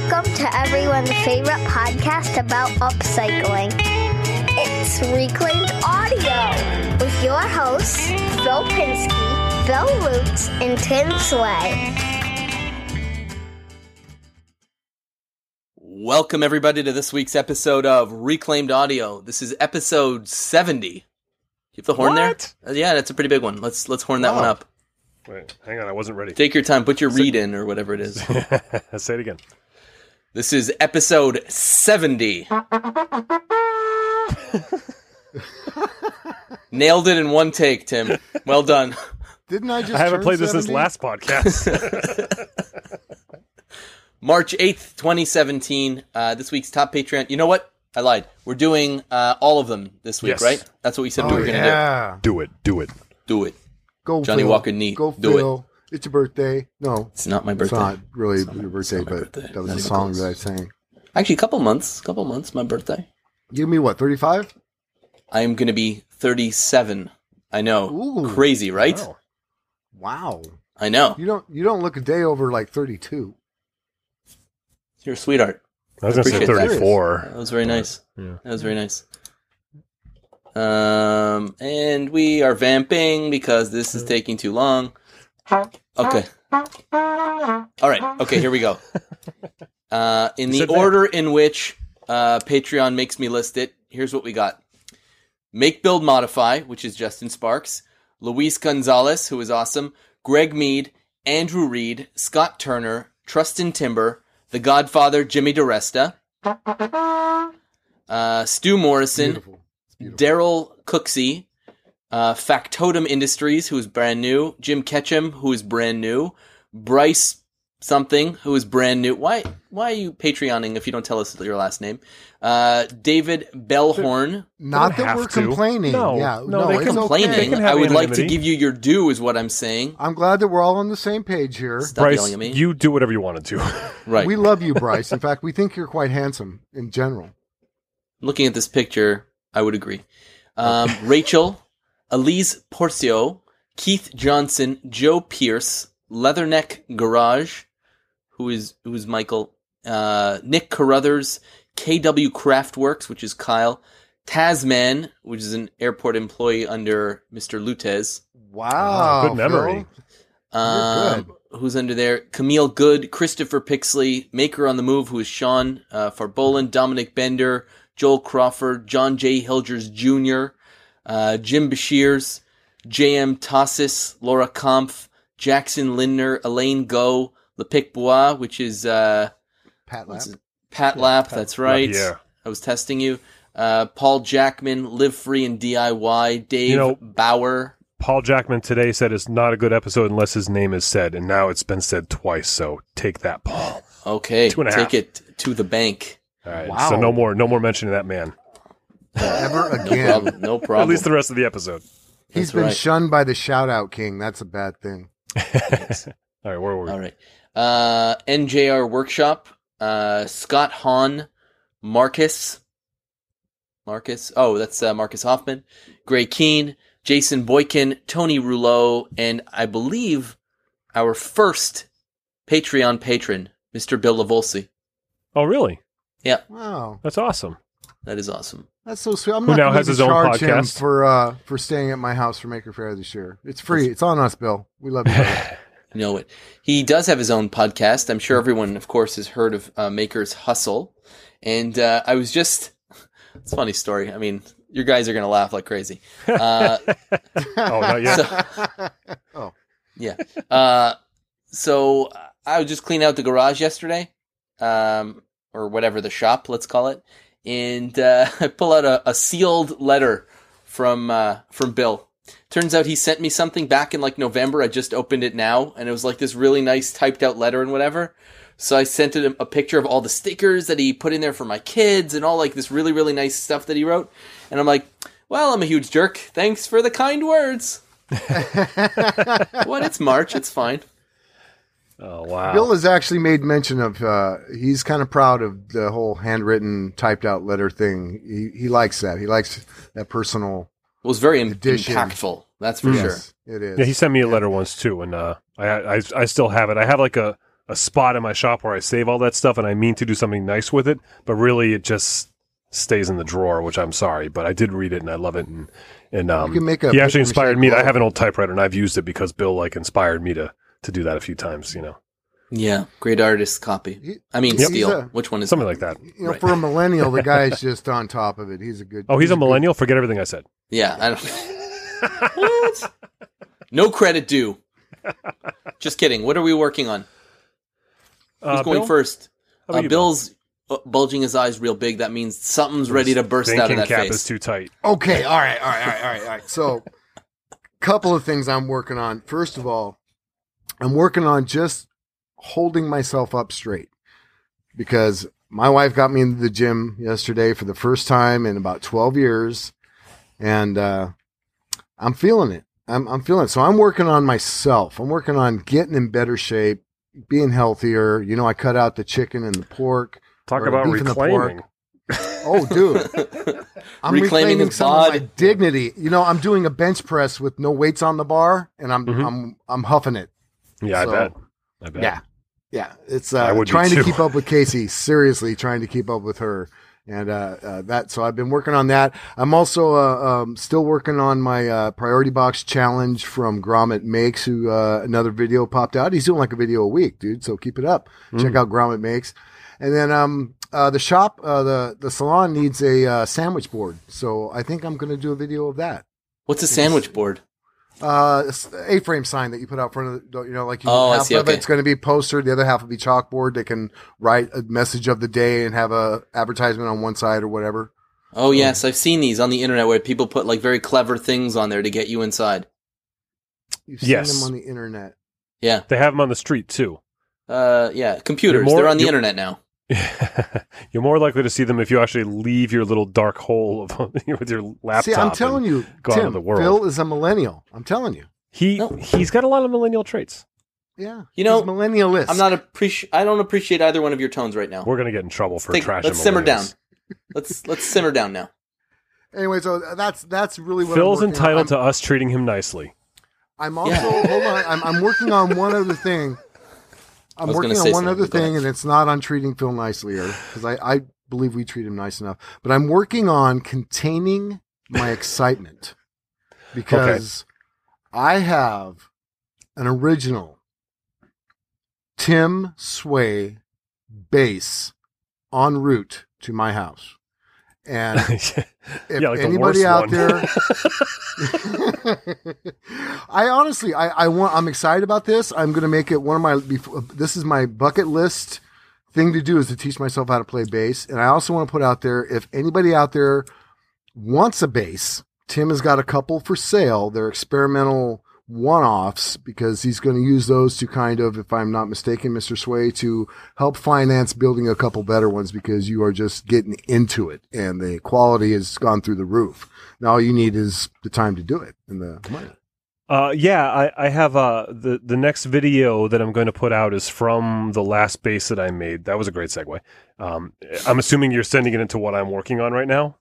Welcome to everyone's favorite podcast about upcycling. It's Reclaimed Audio with your hosts, Phil Pinsky, Bill Lutz, and Tim Sway. Welcome, everybody, to this week's episode of Reclaimed Audio. This is episode 70. You have the horn What? there? Uh, yeah, that's a pretty big one. Let's let's horn that one up. Wait, hang on, I wasn't ready. Take your time. Put your read in or whatever it is. Say it again. This is episode 70. Nailed it in one take, Tim. Well done. Didn't I just? I haven't turn played this since last podcast. March 8th, 2017. Uh, this week's top Patreon. You know what? I lied. We're doing uh, all of them this week, Yes. right? That's what we said we Oh were going to yeah, do it, do it. do. Do it. go Johnny Phil. Walker Neat. Go Do it. Phil. It's your birthday. No, It's not my birthday. it's not really It's not- your birthday, but birthday. that was Not a song close. that I sang. Actually, a couple months. couple months. My birthday. Give me what? Thirty-five. I am going to be 37. I know. Ooh. Crazy, right? Wow. Wow. I know. You don't. You don't look a day over like thirty-two. You're a sweetheart. I was going to say Appreciate that. 34. That was very nice. Yeah. That was very nice. Um, and we are vamping because this is taking too long. Okay. All right. Okay, here we go. Uh, in the order in which uh, Patreon makes me list it, here's what we got: Make, Build, Modify, which is Justin Sparks, Luis Gonzalez, who is awesome, Greg Mead, Andrew Reed, Scott Turner, Trustin Timber, The Godfather, Jimmy DeResta, uh, Stu Morrison. Daryl Cooksey, uh, Factotum Industries, who is brand new, Jim Ketchum, who is brand new, Bryce something, who is brand new. Why why are you Patreoning if you don't tell us your last name? Uh, David Bellhorn. Not They that don't we're have to. complaining. No, yeah. no, No, they it's can- Complaining. okay. can have I would like to give you your due, is what I'm saying. I'm glad that we're all on the same page here. Stop Bryce, yelling at me. you do whatever you wanted to. right. We love you, Bryce. In fact, we think you're quite handsome in general. Looking at this picture, I would agree. Um, Rachel, Elise Porcio, Keith Johnson, Joe Pierce, Leatherneck Garage, who is who is Michael, uh, Nick Carruthers, KW Craftworks, which is Kyle, Tasman, which is an airport employee under Mr. Lutz. Wow. good memory. Phil. Um, who's under there? Camille Good, Christopher Pixley, Maker on the Move, who is Sean uh, Farbolan, Dominic Bender, Joel Crawford, John J. Hilgers Jr., uh, Jim Bashirs, J.M. Tossis, Laura Kampf, Jackson Lindner, Elaine Go, Lepic Bois, which is uh, Pat Lap. what's his- Pat Lap, that's right. Lapierre. I was testing you. Uh, Paul Jackman, Live Free and DIY, Dave You know- Bauer. Paul Jackman today said it's not a good episode unless his name is said, and now it's been said twice. So take that, Paul. Okay, Two and a take half. it to the bank. All right. Wow. So no more, no more mentioning that man. Ever No again. problem. No problem. At least the rest of the episode. He's That's been right. shunned by the shout out king. That's a bad thing. All right, where were we? All right. Uh, NJR Workshop, uh, Scott Hahn, Marcus, Marcus, oh, that's uh, Marcus Hoffman, Gray Keene, Jason Boykin, Tony Rouleau, and I believe our first Patreon patron, Mr. Bill Lavolsi. Oh, really? Yeah. Wow. That's awesome. That is awesome. That's so sweet. I'm Who not now going has to his own charge him podcast. for uh, for staying at my house for Maker Faire this year. It's free. It's on us, Bill. We love you. brother. know it. He does have his own podcast. I'm sure everyone, of course, has heard of uh, Maker's Hustle. And uh, I was just, it's a funny story. I mean, your guys are going to laugh like crazy. Uh, Oh, not yet. so, oh, yeah. Uh, so I was just cleaning out the garage yesterday, um, or whatever the shop, let's call it. And uh, I pull out a, a sealed letter from uh, from Bill. Turns out he sent me something back in like November. I just opened it now, and it was like this really nice typed out letter and whatever. So I sent him a picture of all the stickers that he put in there for my kids and all like this really really nice stuff that he wrote. And I'm like, well, I'm a huge jerk. Thanks for the kind words. what? It's March. It's fine. Oh, wow. Bill has actually made mention of. Uh, he's kind of proud of the whole handwritten, typed out letter thing. He he likes that. He likes that personal. It was very im- Edition. impactful. That's for sure. It is. Yeah, he sent me a letter once too, and uh, I, I I still have it. I have like a a spot in my shop where I save all that stuff, and I mean to do something nice with it, but really it just stays in the drawer, which I'm sorry, but I did read it and I love it. And and um, can make a he actually inspired me. To, I have an old typewriter and I've used it because Bill like inspired me to to do that a few times. You know, Yeah, great artist copy. I mean, Yep. steal. A- Which one is something it? like that. You know, Right. for a millennial, the guy's just on top of it. He's a good. Oh, he's a good- millennial. Forget everything I said. Yeah, I don't. what? No credit due. Just kidding. What are we working on? Who's Uh, going Bill? first? Uh, you, Bill's uh, bulging his eyes real big. That means something's ready to burst out of Thinking that cap face. is too tight. Okay, all right, all right, all right, all right, all right. So, couple of things I'm working on. First of all, I'm working on just holding myself up straight because my wife got me into the gym yesterday for the first time in about 12 years, and uh, I'm feeling it. I'm, I'm feeling it. So I'm working on myself. I'm working on getting in better shape, being healthier. You know, I cut out the chicken and the pork. Talk about beef in the pork. reclaiming. Oh, dude. I'm Reclaiming reclaiming, his some of my dignity. You know, I'm doing a bench press with no weights on the bar, and I'm Mhm. I'm I'm huffing it. Yeah, So, I bet. I bet. Yeah, yeah. It's I uh, trying to keep up with Casey. Seriously, trying to keep up with her, and uh, uh, that. So I've been working on that. I'm also uh, um, still working on my uh, priority box challenge from Grommet Makes. Who uh, another video popped out. He's doing like a video a week, dude. So keep it up. Check Mm. out Grommet Makes. And then um uh, the shop uh, the the salon needs a uh, sandwich board, so I think I'm going to do a video of that. What's a sandwich board? Uh, a A-frame sign that you put out front of the, you know, like you, Oh, I half see, of okay. it's going to be poster, the other half will be chalkboard. They can write a message of the day and have a advertisement on one side or whatever. Oh yes, I've seen these on the internet where people put like very clever things on there to get you inside. You've seen Yes. them on the internet. Yeah, They have them on the street too. uh, yeah. Computers. More- They're on the internet now. You're more likely to see them if you actually leave your little dark hole of, with your laptop. See, I'm telling you, go out in Tim, the world. Phil is a millennial. I'm telling you. he No. he's got a lot of millennial traits. Yeah, You know, he's millennialist. I'm not appreciate. I don't appreciate either one of your tones right now. We're gonna get in trouble for Take- trash. let's simmer down. Let's let's simmer down now. Anyway, so that's that's really what Phil's I'm entitled on. to us treating him nicely. I'm also Yeah. hold on. I'm, I'm working on one other thing. I'm working on one other thing, and it's not on treating Phil nicely, because I, I believe we treat him nice enough. But I'm working on containing my excitement because I have an original Tim Sway bass en route to my house, and if Yeah, like anybody worst out there I honestly I, I want I'm excited about this. I'm gonna make it one of my this is my bucket list thing to do is to teach myself how to play bass. And I also want to put out there if anybody out there wants a bass, Tim has got a couple for sale. They're experimental one offs because he's going to use those to kind of, if I'm not mistaken, Mr. Sway, to help finance building a couple better ones because you are just getting into it and the quality has gone through the roof. Now all you need is the time to do it and the money. Uh, yeah, I, I have uh, the the next video that I'm going to put out is from the last bass that I made. That was a great segue. Um, I'm assuming you're sending it into what I'm working on right now.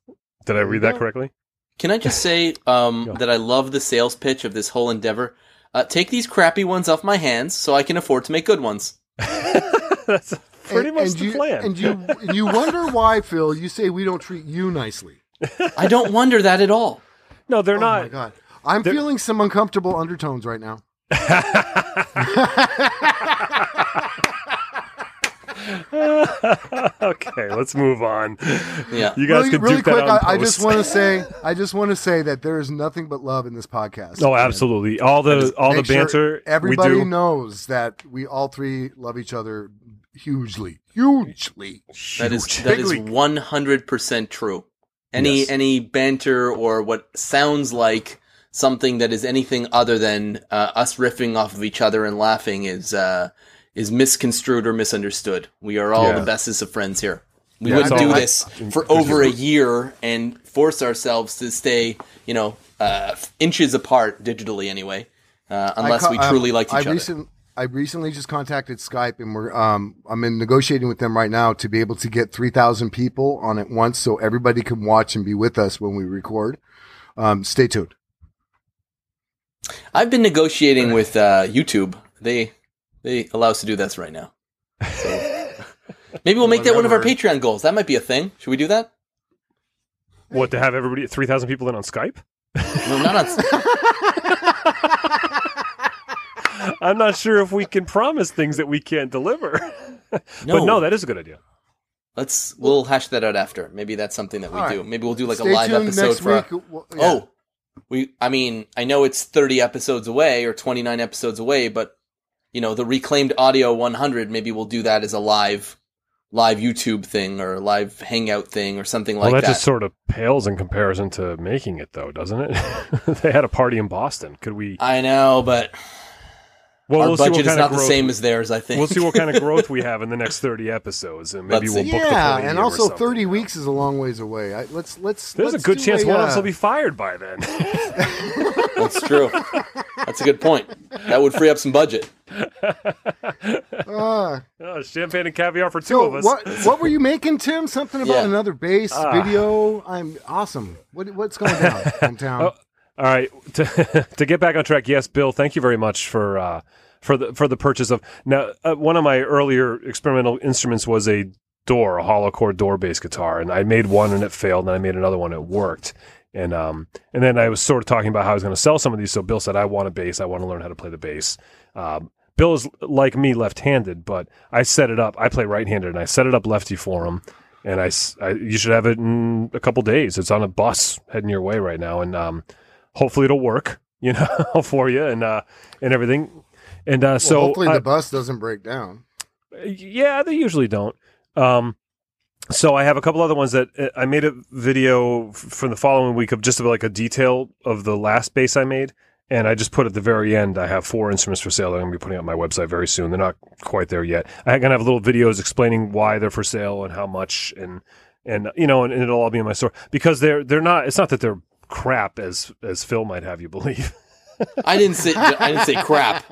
Did I read that correctly? Can I just say um, that I love the sales pitch of this whole endeavor? Uh, take these crappy ones off my hands so I can afford to make good ones. That's pretty And- much and the you, plan. And you and you wonder why, Phil, you say we don't treat you nicely. I don't wonder that at all. no, they're not. oh my god. I'm They're- feeling some uncomfortable undertones right now. okay, let's move on. Yeah. You guys really, can really duke quick, that on I, I just want to say, I just want to say that there is nothing but love in this podcast. Oh, absolutely. All the all the Make sure banter Everybody we do. knows that we all three love each other hugely, hugely. That is Huge. that is Big league. one hundred percent true. Any Yes. any banter or what sounds like something that is anything other than uh, us riffing off of each other and laughing is uh, is misconstrued or misunderstood. We are all Yeah. the bestest of friends here. We Yeah, wouldn't do all- this for over a year and force ourselves to stay, you know, uh, inches apart digitally anyway, uh, unless I we co- um, truly like each I other. recent- I recently just contacted Skype, and we're um, I'm in negotiating with them right now to be able to get three thousand people on at once, so everybody can watch and be with us when we record. Um, stay tuned. I've been negotiating with uh, YouTube. They they allow us to do this right now. So maybe we'll make that one of our Patreon goals. That might be a thing. Should we do that? What to have everybody three thousand people in on Skype? No, not on. I'm not sure if we can promise things that we can't deliver. No, But no, that is a good idea. let's we'll hash that out after. Maybe that's something that we All do. right. Maybe we'll do like Stay a live tuned episode next for. our- week. Well, yeah. Oh, we. I mean, I know it's thirty episodes away or twenty nine episodes away, but you know the reclaimed audio 100. Maybe we'll do that as a live, live YouTube thing or a live Hangout thing or something like well, that, that. just sort of pales in comparison to making it, though, doesn't it? they had a party in Boston. Could we? I know, but Well, our we'll see what budget is kind not of the growth. same as theirs. I think We'll see what kind of growth we have in the next thirty episodes, and maybe Let's we'll see. book the yeah, 20 and year or also thirty weeks is a long ways away. I, let's let's. There's let's a good chance a, one of us uh, will be fired by then. That's true. That's a good point. That would free up some budget. uh, oh, champagne and caviar for two so of us. what what were you making, Tim? Something about Yeah. another bass Ah. video. I'm awesome. What what's going down, hometown? Oh, All right, to, to get back on track, yes, Bill, thank you very much for uh, for the for the purchase of now. Uh, one of my earlier experimental instruments was a door, a hollow core door bass guitar, and I made one and it failed, and I made another one, it worked. And um, and then I was sort of talking about how I was going to sell some of these. So Bill said, "I want a bass. I want to learn how to play the bass." Um, Bill is like me, left-handed, but I set it up. I play right-handed, and I set it up lefty for him. And I, I- you should have it in a couple days. It's on a bus heading your way right now, and um, hopefully it'll work, you know, for you and uh, and everything. And uh, Well, so hopefully I- the bus doesn't break down. yeah, they usually don't. Um, so I have a couple other ones that uh, I made a video from the following week of just about like a detail of the last bass I made, and I just put at the very end. I have four instruments for sale that I'm going to be putting on my website very soon. They're not quite there yet. I'm going to have little videos explaining why they're for sale and how much, and and you know, and, and it'll all be in my store because they're they're not. It's not that they're crap as as Phil might have you believe. I didn't say. I didn't say crap.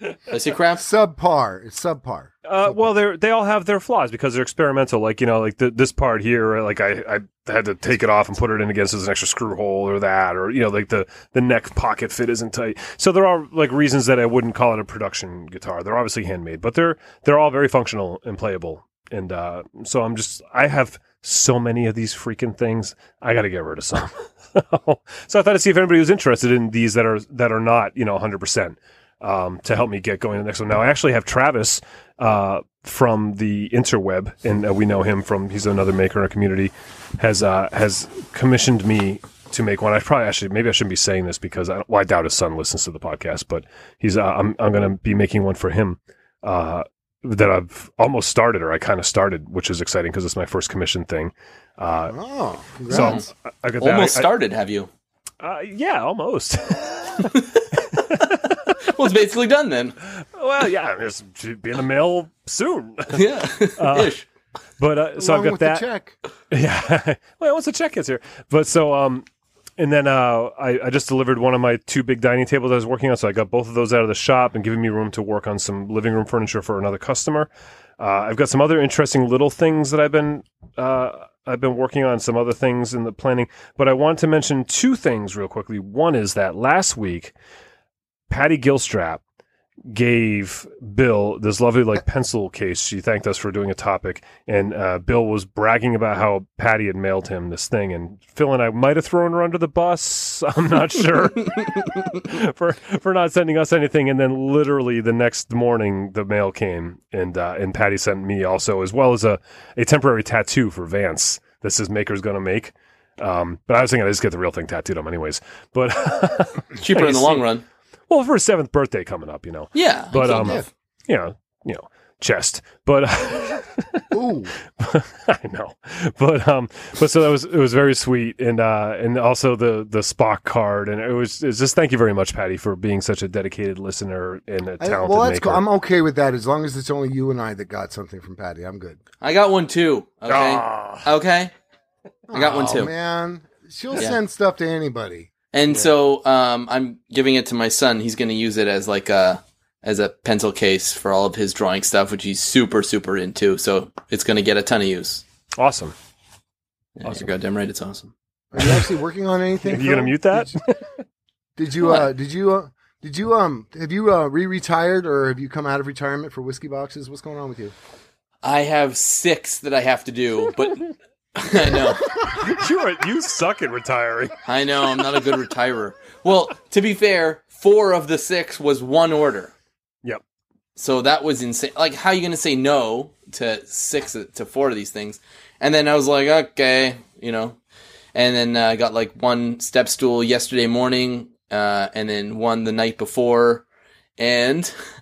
Did I say crap. Subpar. It's subpar. Uh, well, they they all have their flaws because they're experimental. Like you know, like the, this part here, like I, I had to take it off and put it in against as an extra screw hole or that, or you know, like the the neck pocket fit isn't tight. So there are like reasons that I wouldn't call it a production guitar. They're obviously handmade, but they're they're all very functional and playable. And uh, so I'm just I have so many of these freaking things. I got to get rid of some. so I thought to see if anybody was interested in these that are that are not you know 100 percent um, to help me get going the next one. Now, I actually have Travis uh, from the interweb, and uh, we know him from he's another maker in our community, has uh, has commissioned me to make one. I probably actually maybe I shouldn't be saying this because I, well, I doubt his son listens to the podcast, but he's uh, I'm I'm going to be making one for him. Uh, that I've almost started, or I kind of started, which is exciting because it's my first commission thing. Uh, Oh, so. I- I got that. Almost I- I- started. Have you? uh, yeah, almost. Well, it's basically done then. well, yeah, it's should be in the mail soon. Yeah. Ish. But uh, so Along I've got with that. the check. Yeah. well, once the check gets here. But so, um, and then uh, I, I just delivered one of my two big dining tables I was working on. So I got both of those out of the shop and giving me room to work on some living room furniture for another customer. Uh, I've got some other interesting little things that I've been uh, I've been working on some other things in the planning. But I want to mention two things real quickly. One is that last week, Patty Gilstrap gave Bill this lovely like pencil case. She thanked us for doing a topic, and uh, Bill was bragging about how Patty had mailed him this thing, and Phil and I might have thrown her under the bus. I'm not sure for for not sending us anything. And then literally the next morning, the mail came, and uh, and Patty sent me also as well as a a temporary tattoo for Vance. This says "Maker's gonna make." Um, but I was thinking I just get the real thing tattooed on anyways. But Cheaper in the long run. Well, for his seventh birthday coming up, you know Yeah. But, um, Yeah. you know, you know, chest. But Ooh. I know. But um but so that was it was very sweet and uh and also the the Spock card and it was it's just thank you very much Patty for being such a dedicated listener and a I- talented well, that's maker. cool. I'm okay with that as long as it's only you and I that got something from Patty. I'm good. I got one too. Okay. Ah. Okay. I got one Oh, too. man. She'll Yeah. send stuff to anybody. And so um, I'm giving it to my son. He's going to use it as like a as a pencil case for all of his drawing stuff, which he's super super into. So it's going to get a ton of use. awesome. Yeah, Awesome. You're goddamn right. It's awesome. Are you actually working on anything? Are You gonna mute that? Did you? Did you? Uh, did you? Uh, Did you um have you uh, re-retired or have you come out of retirement for whiskey boxes? What's going on with you? I have six that I have to do, but I know. you are, you suck at retiring. I know I'm not a good retirer. Well, to be fair, four of the six was one order. Yep. So that was insane. Like, how are you going to say no to six to four of these things? And then I was like, okay, you know. And then uh, I got like one step stool yesterday morning, uh, and then one the night before. And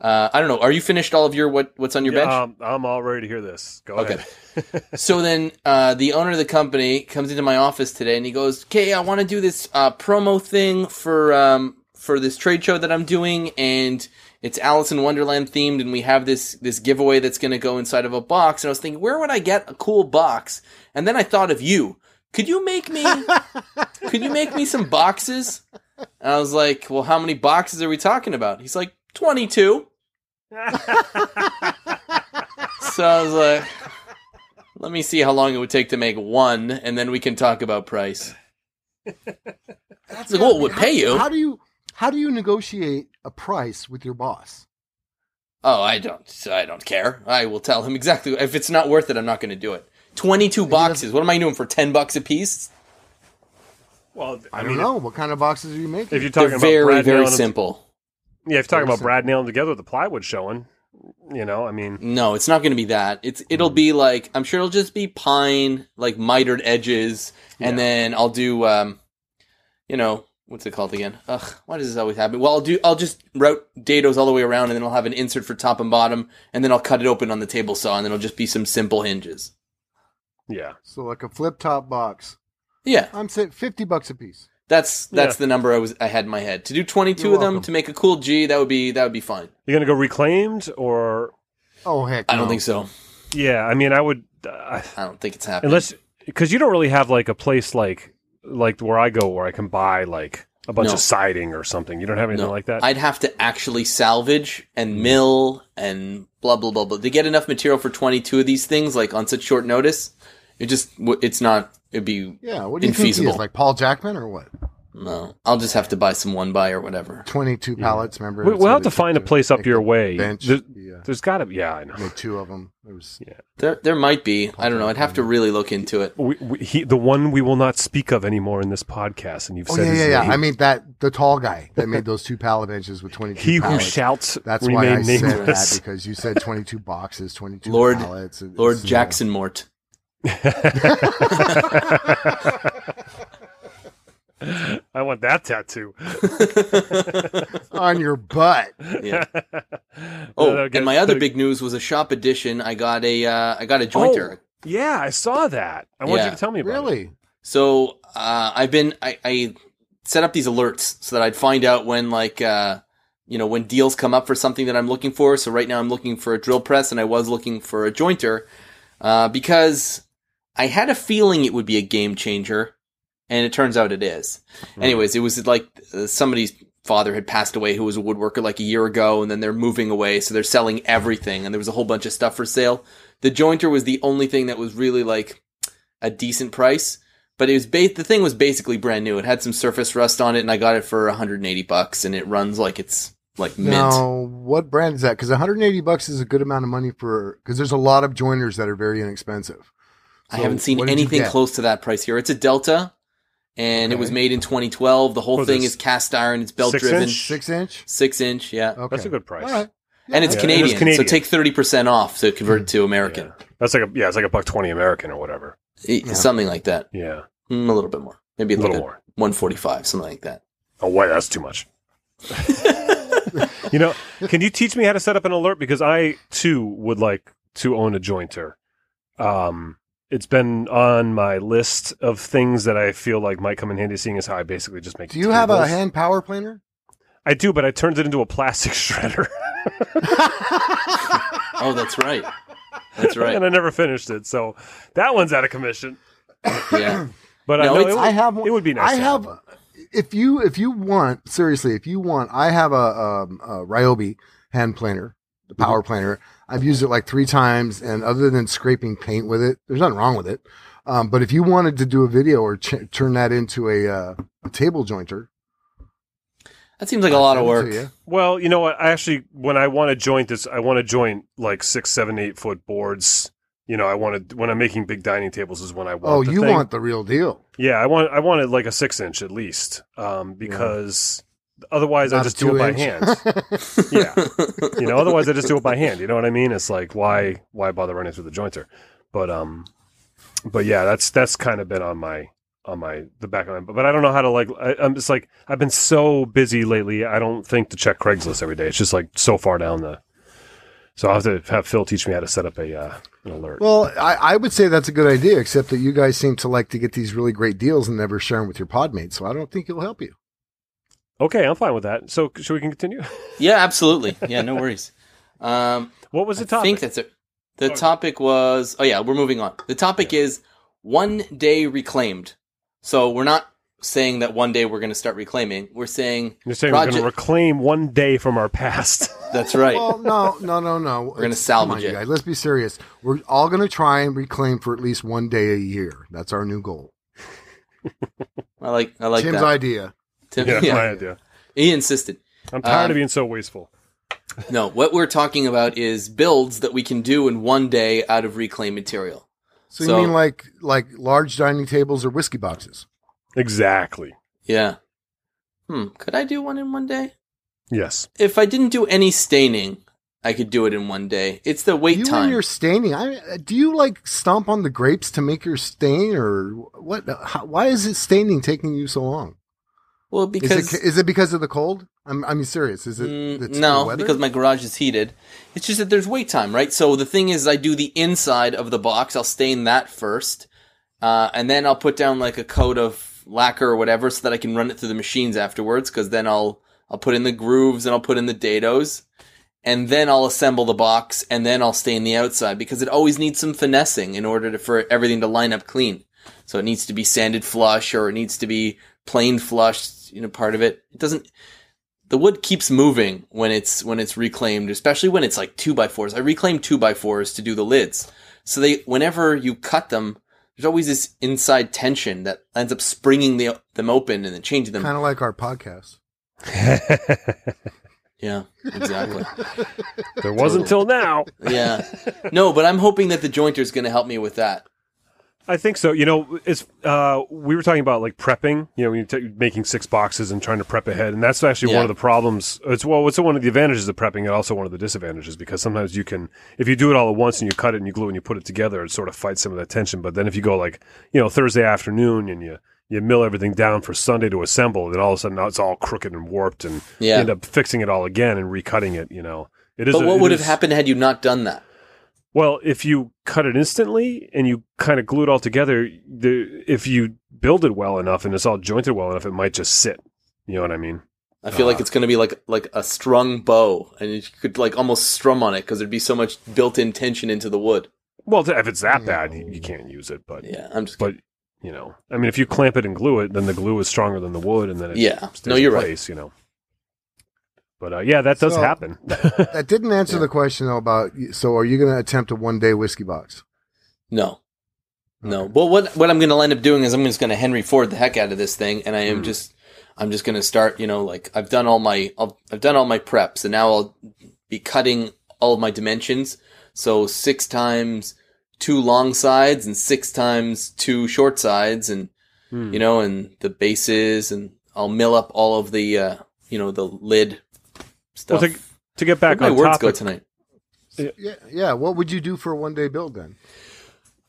uh, I don't know. Are you finished all of your what? What's on your Yeah, bench? um, I'm all ready to hear this. Go Okay. ahead. so then uh, the owner of the company comes into my office today and he goes, "Okay, I want to do this uh, promo thing for um, for this trade show that I'm doing, and it's Alice in Wonderland themed, and we have this this giveaway that's going to go inside of a box." And I was thinking, where would I get a cool box? And then I thought of you. Could you make me? could you make me some boxes? And I was like, "Well, how many boxes are we talking about?" He's like, 22. So I was like, let me see how long it would take to make one, and then we can talk about price. That's like, well, it would how- pay you. How do you how do you negotiate a price with your boss? Oh, I don't, I don't care. I will tell him exactly. If it's not worth it, I'm not going to do it. Twenty-two boxes. What am I doing for ten bucks a piece? well, I, I, don't mean, know. What kind of boxes are you making? if you're talking They're about very, Brad very nailing them- simple. Yeah, if you're talking about simple. Brad nailing together with the plywood showing, you know, I mean, No, it's not going to be that. It's it'll be like I'm sure it'll just be pine, like mitered edges, and Yeah. then I'll do, um, you know, what's it called again? Ugh, why does this always happen? Well, I'll do, I'll just route dados all the way around, and then I'll have an insert for top and bottom, and then I'll cut it open on the table saw, and then it'll just be some simple hinges. yeah. so like a flip top box. Yeah, I'm saying fifty bucks a piece. That's that's Yeah. the number I was I had in my head to do 22 You're of them welcome. to make a cool G. That would be that would be fun. You're gonna go reclaimed or Oh heck, I don't think so. yeah. I mean, I would uh, I don't think it's happening. unless because you don't really have like a place like like where I go where I can buy like a bunch No. of siding or something. You don't have anything No, like that. I'd have to actually salvage and mill and blah blah blah blah to get enough material for 22 of these things like on such short notice. It just it's not it'd be Yeah, what do you think he Infeasible. is? Like Paul Jackman or what? no. I'll just have to buy some one by or whatever. Twenty-two pallets. Remember? we, That's we'll have to find a place up your way. Bench. There, yeah, there's got to be. yeah, I know. made two of them. It was There there might be. I don't know. I'd have to really look into it. We, we, he, the one we will not speak of anymore in this podcast, and you've Oh said yeah, his yeah, yeah. I mean that the tall guy that made those two pallet benches with twenty-two. he who pallets. shouts That's why I remain said that because you said twenty-two boxes, twenty-two Lord- pallets. Lord Jackson Mort. I want that tattoo. on your butt. Yeah. Oh, no, and my other get- big news was a shop edition. I got a uh, I got a jointer. Oh, yeah, I saw that. I want Yeah. you to tell me about it. Really? So uh, I've been I, I set up these alerts so that I'd find out when like uh, you know when deals come up for something that I'm looking for. So right now I'm looking for a drill press and I was looking for a jointer uh, because I had a feeling it would be a game changer, and it turns out it is. Anyways, it was like uh, somebody's father had passed away who was a woodworker like a year ago, and then they're moving away, so they're selling everything, and there was a whole bunch of stuff for sale. The jointer was the only thing that was really like a decent price, but it was ba- the thing was basically brand new. It had some surface rust on it, and I got it for 180 bucks, and it runs like it's like mint. Now, what brand is that? Because 180 bucks is a good amount of money for because there's a lot of joiners that are very inexpensive. I haven't seen what did you anything close to that price here. It's a Delta, and it was made in 2012. The whole What thing is is cast iron. It's belt six driven, inch? Six inch. six inch. Yeah, Okay, That's a good price. All right. and it's Yeah, it is Canadian, so take 30 percent off to convert it to American, Yeah. That's like a yeah, it's like a buck twenty American or whatever. E- something like that. Yeah, Mm, a little bit more, maybe a like little a more. 145, something like that. Oh, wait, that's too much. you know, can you teach me how to set up an alert because I too would like to own a jointer. Um, it's been on my list of things that I feel like might come in handy. Seeing as how I basically just make. Do you have a hand power planer? I do, but I turned it into a plastic shredder, Oh, that's right. That's right. and I never finished it. So that one's out of commission. Yeah. But No, I know it's- it would, I have one. it would be nice. I to have. one. If you if you want seriously, if you want, I have a, um, a Ryobi hand planer, the Mm-hmm. power planer. I've used it like three times, and other than scraping paint with it, there's nothing wrong with it. Um, but if you wanted to do a video or ch- turn that into a, uh, a table jointer, That seems like a lot of Send it to work. you. Well, you know what? I actually, when I want to joint this, I want to joint like six, seven, eight foot boards. You know, I wanted when I'm making big dining tables is when I want. Oh, the you thing. want the real deal? Yeah, I want I wanted like a six inch at least, um, because otherwise I Not a just do it by hand. yeah, you know, otherwise I just do it by hand. You know what I mean? It's like why why bother running through the jointer? But um, but yeah, that's that's kind of been on my on my the back of my. But I don't know how to like. I, I'm just like I've been so busy lately. I don't think to check Craigslist every day. It's just like so far down the. So I'll have to have Phil teach me how to set up a uh, an alert. Well, I, I would say that's a good idea, except that you guys seem to like to get these really great deals and never share them with your podmates. So I don't think it'll help you. Okay, I'm fine with that. So should we can continue? Yeah, absolutely. Yeah, no worries. Um, what was the topic? I think that's it. The Oh. topic was. Oh yeah, we're moving on. The topic is one day reclaimed. So we're not saying that one day we're going to start reclaiming. We're saying You're saying we're going to reclaim one day from our past. that's right. Well, no, no, no, no. We're gonna salvage it. Guys. Let's be serious. We're all going to try and reclaim for at least one day a year. That's our new goal. I like. I like Tim's that. idea. Tim, yeah, yeah, my idea. he insisted. I'm tired Um, of being so wasteful. No, what we're talking about is builds that we can do in one day out of reclaimed material. So, So- you mean like like large dining tables or whiskey boxes? Exactly. Yeah. Hmm. Could I do one in one day? Yes. If I didn't do any staining, I could do it in one day. It's the wait you time. and your staining. I do you like stomp on the grapes to make your stain, or what? How, why is it staining taking you so long? Well, Is because it is it because of the cold? I'm I'm serious. Is it Mm, no, because my garage is heated. It's just that there's wait time, right? So the thing is, I do the inside of the box. I'll stain that first, uh, and then I'll put down like a coat of lacquer or whatever, so that I can run it through the machines afterwards. Because then I'll I'll put in the grooves and I'll put in the dados, and then I'll assemble the box, and then I'll stain the outside because it always needs some finessing in order to, for everything to line up clean. So it needs to be sanded flush, or it needs to be plane flush. You know, part of it. It doesn't the wood keeps moving when it's when it's reclaimed, especially when it's like two by fours. I reclaim two by fours to do the lids, so they whenever you cut them, there's always this inside tension that ends up springing the, them open and then changing them. kind of like our podcast. Yeah, exactly. there wasn't till now. yeah, no, but I'm hoping that the jointer is going to help me with that. I think so. You know, it's uh, we were talking about like prepping. You know, when you're t- making six boxes and trying to prep ahead, and that's actually Yeah. one of the problems. It's well, it's one of the advantages of prepping, and also one of the disadvantages because sometimes you can, if you do it all at once and you cut it and you glue it and you put it together, it sort of fights some of that tension. But then if you go like, you know, Thursday afternoon and you you mill everything down for Sunday to assemble, then all of a sudden now it's all crooked and warped, and Yeah. you end up fixing it all again and recutting it. You know, it is. But what would have happened had you not done that? Well, if you cut it instantly and you kind of glue it all together, the, if you build it well enough and it's all jointed well enough, it might just sit. You know what I mean? I feel like Uh, it's going to be like like a strung bow, and you could like almost strum on it because there'd be so much built-in tension into the wood. Well, if it's that bad, you, you can't use it. But Yeah, I'm just. but you know, I mean, if you clamp it and glue it, then the glue is stronger than the wood, and then it Yeah. stays No, you're right. place, You know. But uh, yeah, that does So- happen. That didn't answer Yeah. the question though about. So, are you going to attempt a one day whiskey box? No. No. Well, what what I'm going to end up doing is I'm just going to Henry Ford the heck out of this thing, and I am Hmm. just I'm just going to start. You know, like I've done all my I'll, I've done all my preps, and now I'll be cutting all of my dimensions. So six times two long sides and six times two short sides, and Hmm. you know, and the bases, and I'll mill up all of the uh, you know the lid stuff. Well, to, to get back Where'd my on words go tonight? Yeah, yeah. What would you do for a one day build then?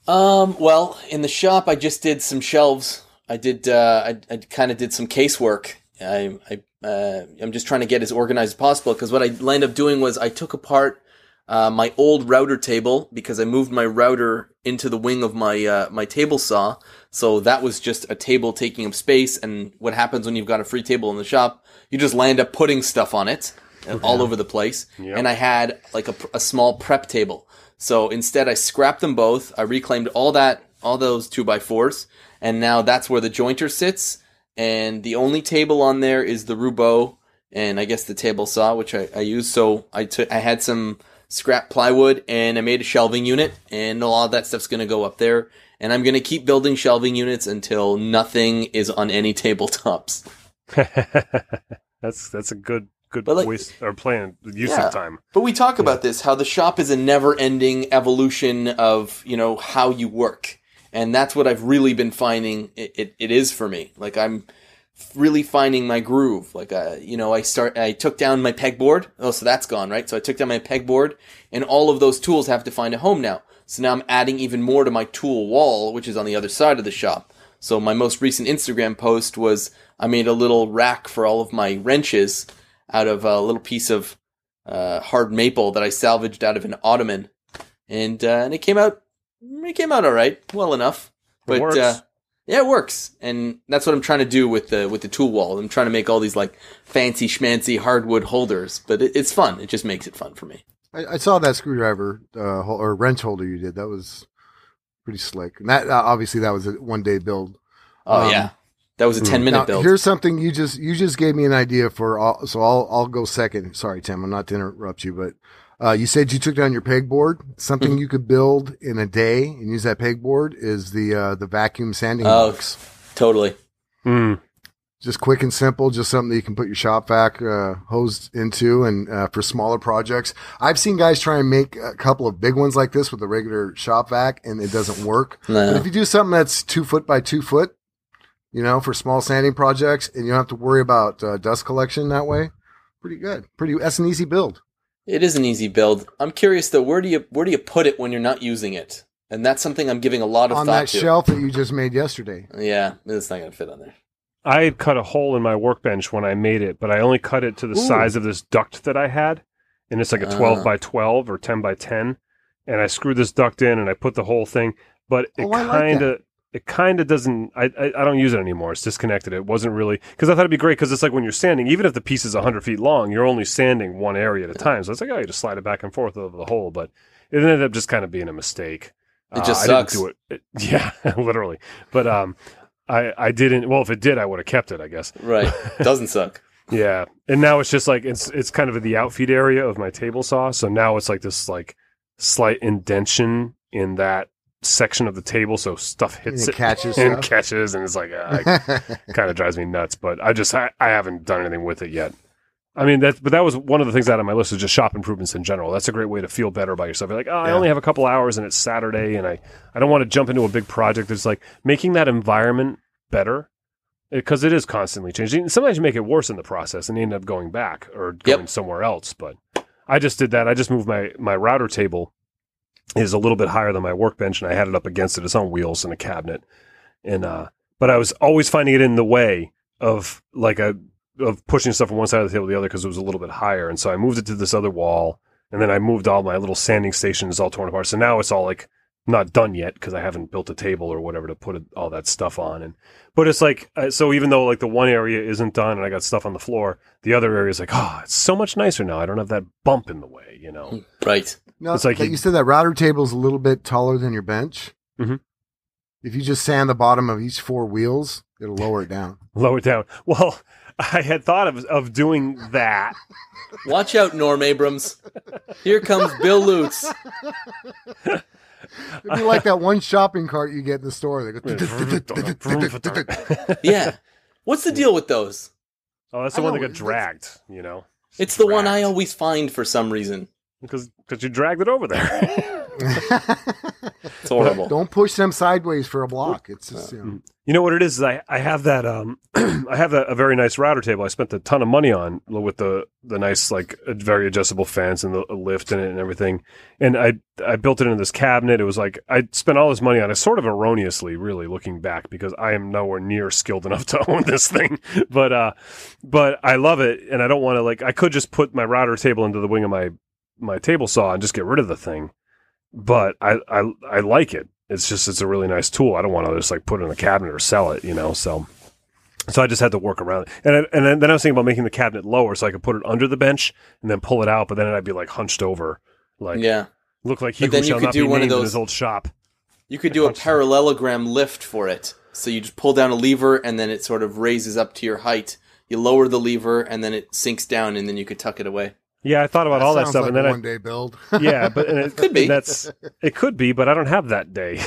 Um, well, in the shop, I just did some shelves. I did, uh, I, I kind of did some casework. I, I, uh, I'm just trying to get as organized as possible because what I ended up doing was I took apart, uh, my old router table because I moved my router into the wing of my, uh, my table saw. So that was just a table taking up space. And what happens when you've got a free table in the shop? You just land up putting stuff on it all over the place. Yep. And I had like a, a small prep table. So instead, I scrapped them both. I reclaimed all that, all those two by fours, and now that's where the jointer sits. And the only table on there is the Roubo, and I guess the table saw, which I, I used. So I took, I had some scrap plywood, and I made a shelving unit, and a lot of that stuff's going to go up there. And I'm going to keep building shelving units until nothing is on any tabletops. That's that's a good good But, like- waste or plan use Yeah. of time. But we talk about this how the shop is a never-ending evolution of you know how you work, and that's what I've really been finding. It, it, it is for me. Like I'm really finding my groove. Like uh, you know, I start. I took down my pegboard. Oh, so that's gone, right? So I took down my pegboard, and all of those tools have to find a home now. So now I'm adding even more to my tool wall, which is on the other side of the shop. So my most recent Instagram post was I made a little rack for all of my wrenches out of a little piece of uh, hard maple that I salvaged out of an ottoman, and uh, and it came out it came out all right, well enough. But works. Uh, yeah, it works, and that's what I'm trying to do with the with the tool wall. I'm trying to make all these like fancy schmancy hardwood holders, but it, it's fun. It just makes it fun for me. I, I saw that screwdriver uh, or wrench holder you did. That was pretty slick. And that uh, obviously that was a one day build. Oh Um, yeah, that was a ten minute Now, build. here's something you just you just gave me an idea for. All, so I'll I'll go second. Sorry, Tim. I'm not to interrupt you, but uh, you said you took down your pegboard. Something Mm-hmm. you could build in a day and use that pegboard is the uh, the vacuum sanding Oh, box. totally. Hmm. Just quick and simple. Just something that you can put your shop vac uh, hose into, and uh, for smaller projects. I've seen guys try and make a couple of big ones like this with a regular shop vac, and it doesn't work. But if you do something that's two foot by two foot, you know, for small sanding projects, and you don't have to worry about uh, dust collection that way, pretty good. Pretty. That's an easy build. It is an easy build. I'm curious though, where do you where do you put it when you're not using it? And that's something I'm giving a lot of on thought that to. shelf that you just made yesterday. Yeah, it's not gonna fit on there. I had cut a hole in my workbench when I made it, but I only cut it to the Ooh. size of this duct that I had, and it's like a twelve Ah. by twelve or ten by ten. And I screwed this duct in, and I put the whole thing, but it Oh, kind of. It kind of doesn't. I, I I don't use it anymore. It's disconnected. It wasn't really because I thought it'd be great because it's like when you're sanding, even if the piece is hundred feet long, you're only sanding one area at a time. So it's like oh, you just slide it back and forth over the hole. But it ended up just kind of being a mistake. It just I didn't sucks. do it. it- Yeah, literally. But um, I I didn't. Well, if it did, I would have kept it. I guess. Right. Doesn't suck. Yeah, and now it's just like it's it's kind of the outfeed area of my table saw. So now it's like this like slight indention in that section of the table, so stuff And hits it it catches and stuff. catches, and it's like uh, kind of drives me nuts. But I just I, I haven't done anything with it yet. I mean that, but that was one of the things out of my list is just shop improvements in general. That's a great way to feel better about yourself. You're like, oh, I only have a couple hours and it's Saturday, and I I don't want to jump into a big project. It's like making that environment better because it is constantly changing. Sometimes you make it worse in the process and you end up going back or Yep. going somewhere else. But I just did that. I just moved my my router table is a little bit higher than my workbench, and I had it up against it. It's on wheels in a cabinet, and uh, but I was always finding it in the way of like a of pushing stuff from one side of the table to the other because it was a little bit higher, and so I moved it to this other wall, and then I moved all my little sanding stations all torn apart. So now it's all like not done yet because I haven't built a table or whatever to put all that stuff on. And but it's like uh, so even though like the one area isn't done and I got stuff on the floor, the other area is like oh it's so much nicer now. I don't have that bump in the way, you know. Right. No, It's like you- you said that router table is a little bit taller than your bench. Mhm. If you just sand the bottom of each four wheels, it'll lower it down. Lower it down. Well, I had thought of of doing that. Watch out, Norm Abrams. Here comes Bill Lutz. It'd be like that one shopping cart you get in the store. They go, Yeah. What's the deal with those? Oh, that's the I one know, that got dragged. You know, It's the one I always find for some reason. Because because you dragged it over there. It's horrible. Don't push them sideways for a block. It's just, you know. You know what it is? is I, I have that um I have a, a very nice router table. I spent a ton of money on with the the nice like very adjustable fence and the a lift in it and everything. And I I built it into this cabinet. It was like I spent all this money on it, sort of erroneously, really looking back because I am nowhere near skilled enough to own this thing. But uh, but I love it, and I don't want to like I could just put my router table into the wing of my my table saw and just get rid of the thing. But I I I like it it's just it's a really nice tool. I don't want to just like put it in a cabinet or sell it, you know. So, so I just had to work around it. And I, and then, then I was thinking about making the cabinet lower so I could put it under the bench and then pull it out. But then I'd be like hunched over, like yeah. look like he But then you could not do be one of those- his old shop. You could do a parallelogram lift for it. So you just pull down a lever and then it sort of raises up to your height. You lower the lever and then it sinks down and then you could tuck it away. Yeah, I thought about all that stuff, like and then a I one day build. yeah, but and it Could be. That's it. Could be, but I don't have that day.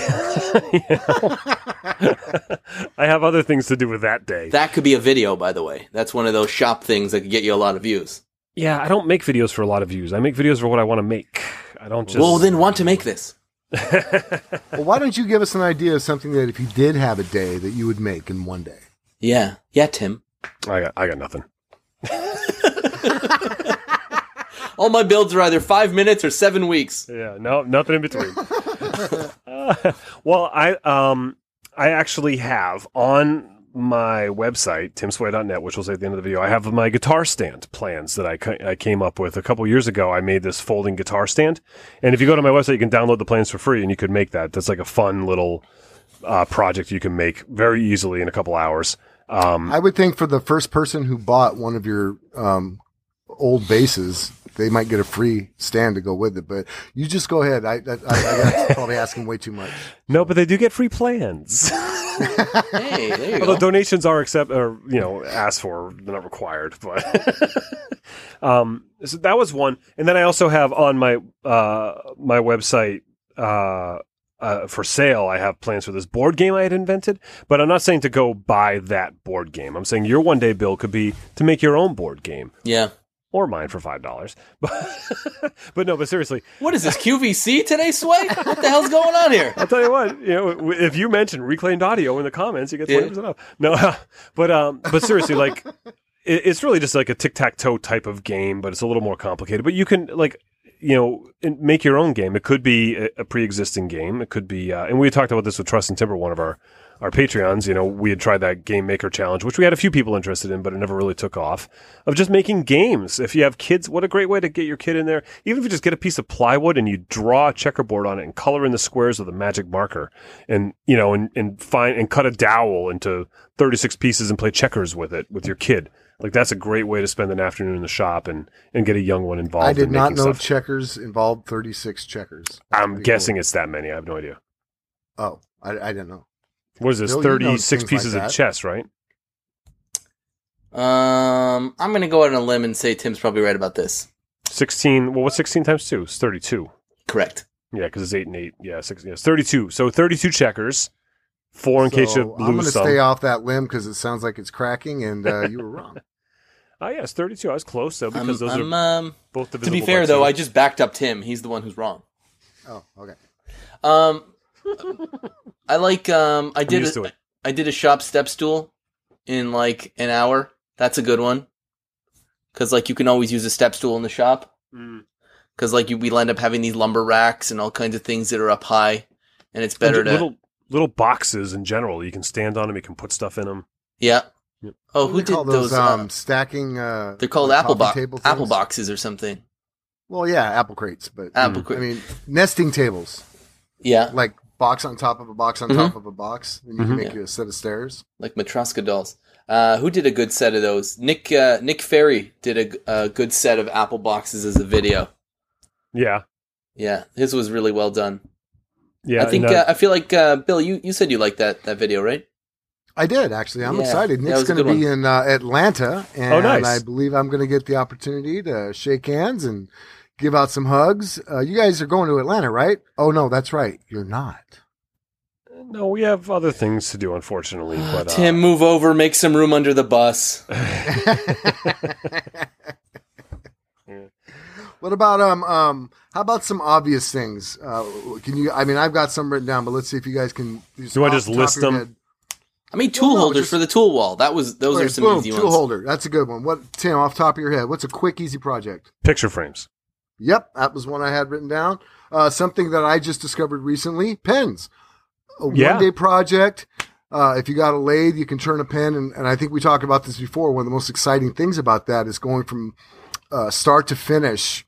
I have other things to do with that day. That could be a video, by the way. That's one of those shop things that could get you a lot of views. yeah, I don't make videos for a lot of views. I make videos for what I want to make. I don't just. Well, then want to make this. well, why don't you give us an idea of something that if you did have a day that you would make in one day? Yeah, yeah, Tim. I got, I got nothing. All my builds are either five minutes or seven weeks. Yeah, no, nothing in between. Uh, well, I um, I actually have on my website timsway.net, which we'll say at the end of the video, I have my guitar stand plans that I, ca- I came up with a couple years ago. I made this folding guitar stand, and if you go to my website, you can download the plans for free, and you could make that. That's like a fun little uh, project you can make very easily in a couple hours. Um, I would think for the first person who bought one of your um, old bases, they might get a free stand to go with it. But you just go ahead. I, I, I, that's probably asking way too much. no, but they do get free plans. Hey, there you Although go. donations are accept or you know asked for, they're not required. But um, so that was one, and then I also have on my uh my website uh. Uh, for sale, I have plans for this board game I had invented, but I'm not saying to go buy that board game. I'm saying your one day bill could be to make your own board game Yeah. Or mine for five dollars. But but no, but seriously, What is this QVC today, Sway? What the hell's going on here? I'll tell you what, you know, if you mention reclaimed audio in the comments, you get twenty percent off. No, but um, but seriously, like, it, it's really just like a tic tac toe type of game, but it's a little more complicated. But you can like, you know, make your own game. It could be a, a pre existing game. It could be, uh, and we talked about this with Trust and Timber, one of our our Patreons. You know, we had tried that game maker challenge, which we had a few people interested in, but it never really took off. Of just making games. If you have kids, what a great way to get your kid in there. Even if you just get a piece of plywood and you draw a checkerboard on it and color in the squares with a magic marker, and you know, and and find and cut a dowel into thirty six pieces and play checkers with it with your kid. Like that's a great way to spend an afternoon in the shop and and get a young one involved. I did in not know stuff. checkers involved 36 checkers. I'm Pretty guessing it's that many. I have no idea. Oh, I, I didn't know. What is this? Bill, you know Thirty six pieces like of chess, right? Um, I'm gonna go out on a limb and say Tim's probably right about this. Sixteen. Well, what's sixteen times two? It's thirty two. Correct. Yeah, because it's eight and eight. Yeah, six. Yeah, it's thirty-two. So thirty-two checkers. Four in case you So lose I'm going to stay off that limb because it sounds like it's cracking, and uh, you were wrong. Oh yeah, it's thirty-two. I was close though because I'm, those I'm, are um, both to be fair though, two. I just backed up Tim. He's the one who's wrong. Oh, okay. Um, I like. Um, I did. used to A, it. I did a shop step stool in like an hour. That's a good one. Cause like you can always use a step stool in the shop. Mm. Cause like you, we'll end up having these lumber racks and all kinds of things that are up high, and it's better And to. little little boxes in general. You can stand on them. You can put stuff in them. yeah. Yep. Oh, who do call did those? um, uh, stacking? Uh, they're called like apple coffee box, table apple boxes or something. Well, yeah, apple crates, but Apple Mm. cra- I mean nesting tables, Yeah, like box on top of a box on Mhm. top of a box. and you can Mhm. make Yeah. you a set of stairs. like Matryoshka dolls. Uh, who did a good set of those? Nick uh, Nick Ferry did a, a good set of apple boxes as a video. Yeah, Yeah, his was really well done. yeah. I think uh, uh, I feel like uh, Bill, you, you said you liked that that video, right? I did actually. I'm Yeah, excited. that Nick's going to good be in uh, Atlanta, and Oh, nice. I believe I'm going to get the opportunity to shake hands and give out some hugs. Uh, you guys are going to Atlanta, right? Oh no, that's right. You're not. no, we have other things to do, unfortunately. But uh, Tim, move over, make some room under the bus. What about um um? How about some obvious things? Uh, can you? I mean, I've got some written down, but let's see if you guys can. Do I just the list them? head. I mean, tool Well, no, holders just- for the tool wall. That was those Wait, are some boom, easy tool ones. holder. That's a good one. What Tim? Off top of your head, what's a quick, easy project? picture frames. Yep, that was one I had written down. Uh, something that I just discovered recently: pens. A Yeah. one-day project. Uh, if you got a lathe, you can turn a pen, and, and I think we talked about this before. One of the most exciting things about that is going from uh, start to finish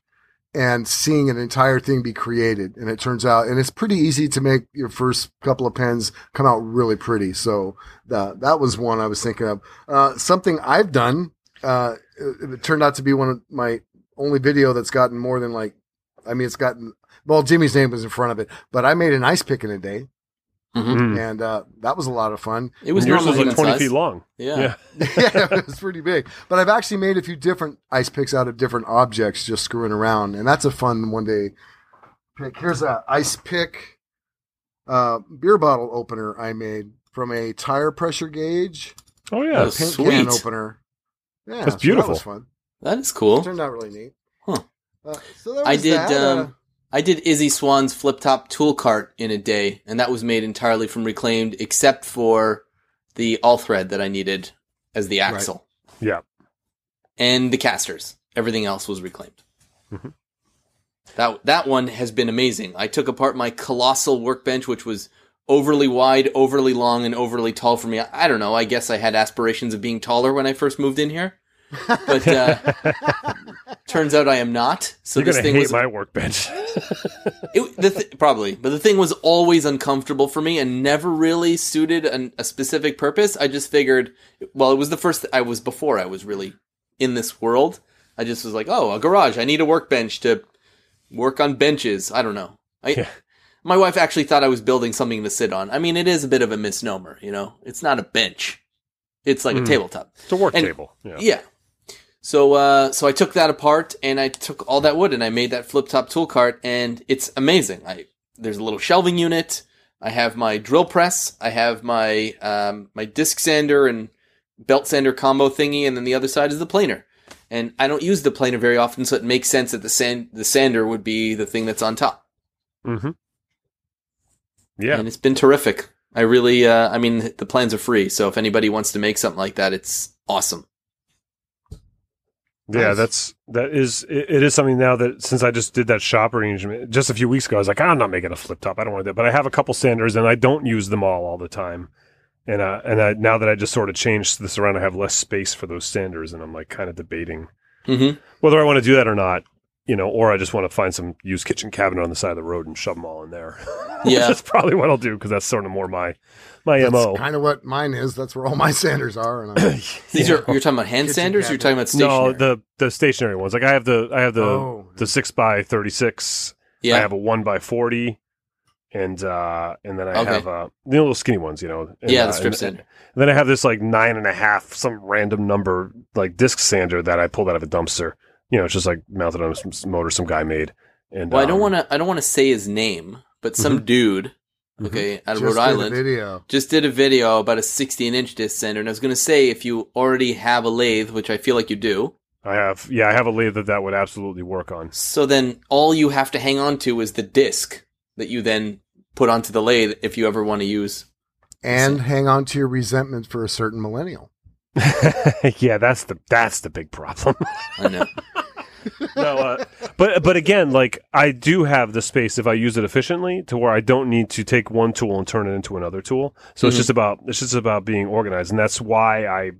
and seeing an entire thing be created. And it turns out, and it's pretty easy to make your first couple of pens come out really pretty. So that that was one I was thinking of. Uh, something I've done. Uh, it, it turned out to be one of my only video that's gotten more than like, I mean, it's gotten, well, Jimmy's name was in front of it, but I made an ice pick in a day. Mhm. and uh, that was a lot of fun. It was yours was like 20 size. feet long. Yeah. yeah, it was pretty big. But I've actually made a few different ice picks out of different objects, just screwing around, and that's a fun one day pick. Here's a ice pick uh, beer bottle opener I made from a tire pressure gauge Oh yeah. Oh, paint Sweet. can opener. Yeah, That's so beautiful. that was fun. That is cool. Turned out really neat. Huh. Uh, so that I did. that. Uh, Um, I did Izzy Swan's flip top tool cart in a day, and that was made entirely from reclaimed, except for the all thread that I needed as the axle Yeah. and the casters. Everything else was reclaimed. Mhm. That that one has been amazing. I took apart my colossal workbench, which was overly wide, overly long, and overly tall for me. I, I don't know. I guess I had aspirations of being taller when I first moved in here, but uh, turns out I am not. So You're this thing hate was my workbench. it, the th- probably, but the thing was always uncomfortable for me and never really suited an, a specific purpose. I just figured, well, it was the first I was before I was really in this world. I just was like, oh, a garage. I need a workbench to work on benches. I don't know. I, Yeah. My wife actually thought I was building something to sit on. I mean, it is a bit of a misnomer, you know. It's not a bench. It's like Mm. a tabletop. it's a work And- table. Yeah. Yeah. So uh so I took that apart and I took all that wood and I made that flip top tool cart and it's amazing. I there's a little shelving unit. I have my drill press. I have my um my disc sander and belt sander combo thingy and then the other side is the planer. And I don't use the planer very often so it makes sense that the sand the sander would be the thing that's on top. Mm-hmm. Yeah. And it's been terrific. I really uh I mean the plans are free, so if anybody wants to make something like that, it's awesome. Yeah, Nice. that's that is it, it is something now that since I just did that shop arrangement just a few weeks ago, I was like, "Ah, I'm not making a flip top. I don't want that. But I have a couple sanders and I don't use them all all the time. And uh, and I, now that I just sort of changed this around, I have less space for those sanders, and I'm like kind of debating Mhm. whether I want to do that or not. You know, or I just want to find some used kitchen cabinet on the side of the road and shove them all in there. Yeah. that's probably what I'll do because that's sort of more my my that's mo. kind of what mine is. That's where all my sanders are. And I, These Yeah. are you're talking about hand Kitchen sanders. Or you're talking about no the the stationary ones. Like I have the I have the oh, the six by thirty six. Yeah, I have a one by forty, and uh, and then I Okay. have uh, the little skinny ones, you know. And, yeah, uh, the strip and- sander. Then I have this like nine and a half, some random number like disc sander that I pulled out of a dumpster. You know, it's just like mounted on a motor some guy made. And Well, I don't um, want to. I don't want to say his name, but some dude, Mhm. okay, out of just Rhode did a Island, video. just did a video about a 16 inch disc sander, and I was going to say if you already have a lathe, which I feel like you do, I have yeah, I have a lathe that that would absolutely work on. so then all you have to hang on to is the disc that you then put onto the lathe if you ever want to use. And hang on to your resentment for a certain millennial. yeah, that's the that's the big problem. I know. no, uh, but but again, like I do have the space if I use it efficiently to where I don't need to take one tool and turn it into another tool. So it's Mhm. just about it's just about being organized, and that's why I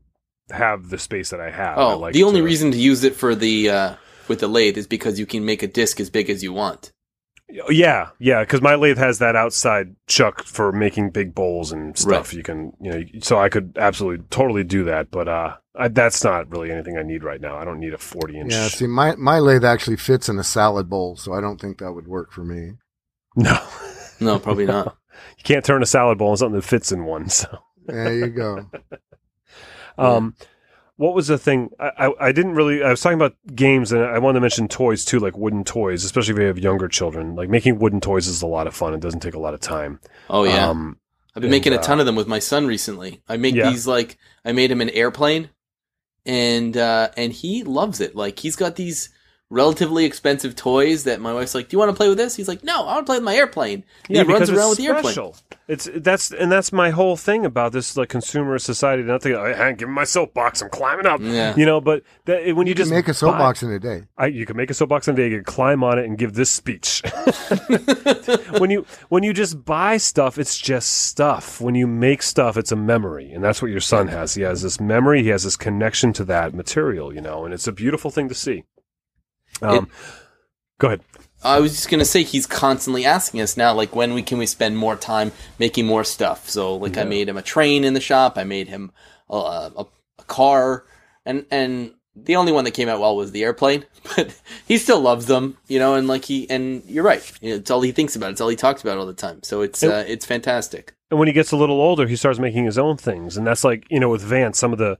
have the space that I have. I Oh, like the only to- reason to use it for the uh, with the lathe is because you can make a disc as big as you want. Yeah, yeah, because my lathe has that outside chuck for making big bowls and stuff. You can, you know, so I could absolutely totally do that, but uh, I, that's not really anything I need right now. I don't need a forty inch. Yeah, see, my, my lathe actually fits in a salad bowl, so I don't think that would work for me. no, No, probably not. you can't turn a salad bowl into something that fits in one. So. There you go. Um, what was the thing? I, I I didn't really. I was talking about games, and I wanted to mention toys too, like wooden toys, especially if you have younger children. Like making wooden toys is a lot of fun. It doesn't take a lot of time. Oh yeah. Um, I've been And, making a uh, ton of them with my son recently. I make Yeah. these like I made him an airplane, and uh, and he loves it. Like he's got these relatively expensive toys that my wife's like, "Do you want to play with this?" He's like, "No, I want to play with my airplane." And he runs around it's with the airplane. It's that's and that's my whole thing about this like consumer society. Not to hey, give me my soapbox. I'm climbing up. Yeah. You know, but that, when you, You can just make a buy- soapbox in a day. I, you can make a soapbox in a day. You can climb on it and give this speech. when you when you just buy stuff, it's just stuff. When you make stuff, it's a memory, and that's what your son has. He has this memory. He has this connection to that material, you know, and it's a beautiful thing to see. Um, go ahead. I was just gonna say he's constantly asking us now, like when we can we spend more time making more stuff. So like I made him a train in the shop. I made him a, a, a car, and and the only one that came out well was the airplane, but he still loves them, you know, and like he and you're right, it's all he thinks about, it's all he talks about all the time. So it's uh, it's fantastic. And when he gets a little older, he starts making his own things, and that's like you know with Vance, some of the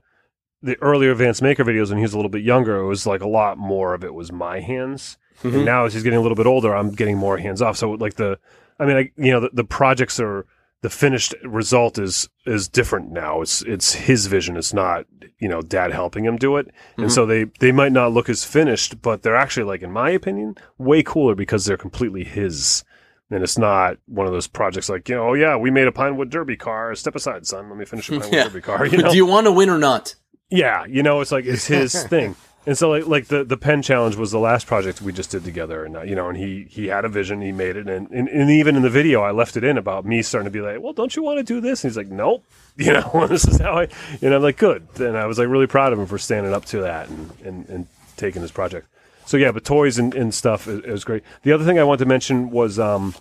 the earlier Vance Maker videos when he was a little bit younger, it was like a lot more of it was my hands. Mhm. And now as he's getting a little bit older, I'm getting more hands off. So like the, I mean, I, you know, the, the projects are the finished result is is different now. It's it's his vision. It's not you know dad helping him do it, Mhm. and so they they might not look as finished, but they're actually like in my opinion way cooler because they're completely his. And it's not one of those projects like, you know, oh yeah, we made a Pinewood Derby car. Step aside, son. Let me finish a Pinewood Yeah. Derby car. You know? Do you want to win or not? Yeah, you know, it's like it's his thing. And so like like the the pen challenge was the last project we just did together and uh, you know and he he had a vision he made it and, and and even in the video I left it in about me starting to be like well don't you want to do this? And he's like nope. You know this is how I you know I'm like good. And I was like really proud of him for standing up to that and and, and taking his project. So yeah but toys and, and stuff is, is great. The other thing I wanted to mention was um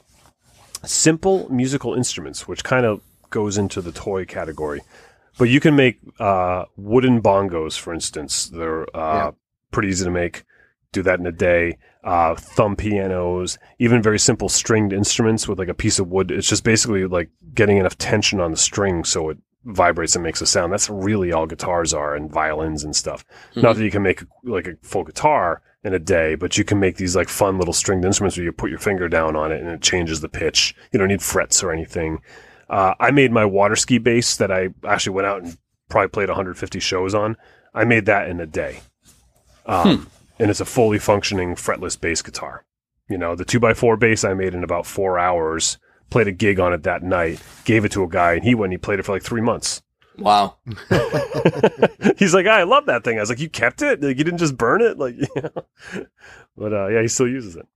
simple musical instruments which kind of goes into the toy category but you can make uh, wooden bongos, for instance. They're uh, Yeah. pretty easy to make. Do that in a day. Uh, thumb pianos, even very simple stringed instruments with like a piece of wood. It's just basically like getting enough tension on the string so it vibrates and makes a sound. That's really all guitars are and violins and stuff. Not that you can make like a full guitar in a day, but you can make these like fun little stringed instruments where you put your finger down on it and it changes the pitch. You don't need frets or anything. Uh, I made my water ski bass that I actually went out and probably played 150 shows on. I made that in a day. Um, And it's a fully functioning fretless bass guitar. You know, the 2x4 bass I made in about four hours, played a gig on it that night, gave it to a guy, and he went and he played it for like three months. Wow. He's like, I love that thing. I was like, you kept it? Like, you didn't just burn it? Like, you know? But uh, yeah, he still uses it.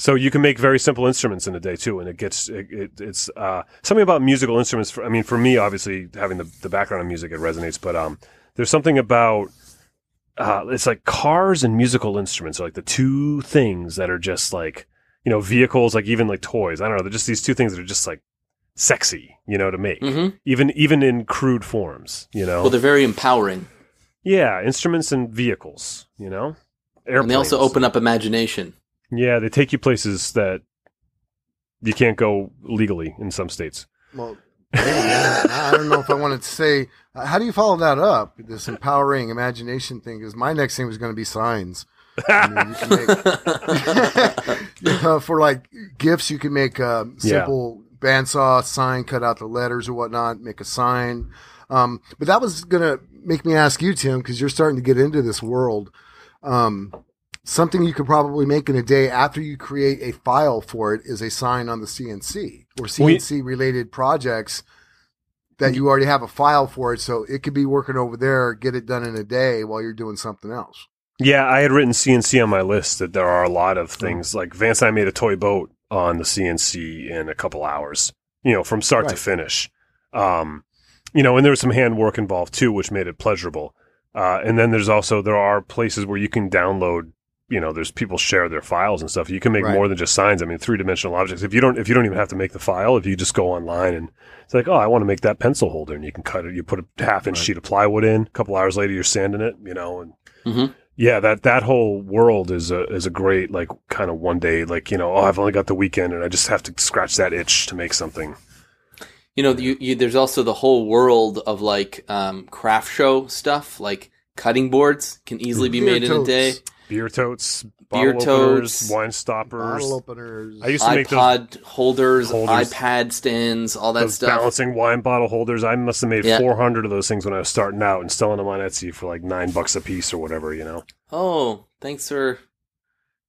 So you can make very simple instruments in a day too, and it gets it, it, it's uh, something about musical instruments. For, I mean, for me, obviously having the, the background in music, it resonates. But um, there's something about uh, it's like cars and musical instruments are like the two things that are just like you know vehicles, like even like toys. I don't know, they're just these two things that are just like sexy, you know, to make hmm even even in crude forms. You know, Well, they're very empowering, yeah, instruments and vehicles. You know, airplanes. and they also open up imagination. Yeah, they take you places that you can't go legally in some states. Well, maybe, I don't know if I wanted to say. uh, How do you follow that up? This empowering imagination thing. Because my next thing was going to be signs. I mean, you can make you know, for like gifts. You can make a simple bandsaw sign, cut out the letters or whatnot, make a sign. Um, but that was going to make me ask you, Tim, because you're starting to get into this world. Um, something you could probably make in a day after you create a file for it is a sign on the CNC or CNC related projects that you already have a file for it. So it could be working over there, get it done in a day while you're doing something else. Yeah, I had written CNC on my list that there are a lot of things like Vance and I made a toy boat on the CNC in a couple hours, you know, from start to finish. Um, you know, and there was some hand work involved too, which made it pleasurable. Uh, and then there's also there are places where you can download. You know, there's people share their files and stuff. You can make Right. more than just signs. I mean, three dimensional objects. If you don't, if you don't even have to make the file, if you just go online and it's like, oh, I want to make that pencil holder, and you can cut it. You put a half inch Right. sheet of plywood in. A couple hours later, you're sanding it. You know, and Mhm. yeah, that that whole world is a is a great like kind of one day like you know oh I've only got the weekend and I just have to scratch that itch to make something. You know, you, you, there's also the whole world of like um, craft show stuff, like cutting boards can easily be Beer made in a day. Totes, Beer totes, Beer bottle openers, wine stoppers. Bottle openers. I used to make those, iPod holders, holders. iPad stands, all that those stuff. balancing wine bottle holders. I must have made Yeah. 400 of those things when I was starting out and selling them on Etsy for like nine bucks a piece or whatever. You know. Oh, thanks for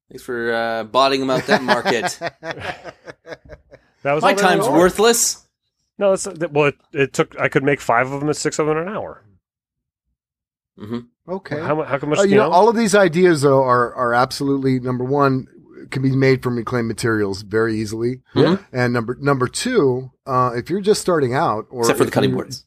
thanks for uh, botting them out that market. That was My time's were. worthless. No, that's that- well. It, it took. I could make five of them at six of them an hour. hmm okay. How, mu- how come? Uh, you you know, know? all of these ideas though are are absolutely number one can be made from reclaimed materials very easily, Yeah. and number number two, uh, if you're just starting out, or Except for the cutting boards.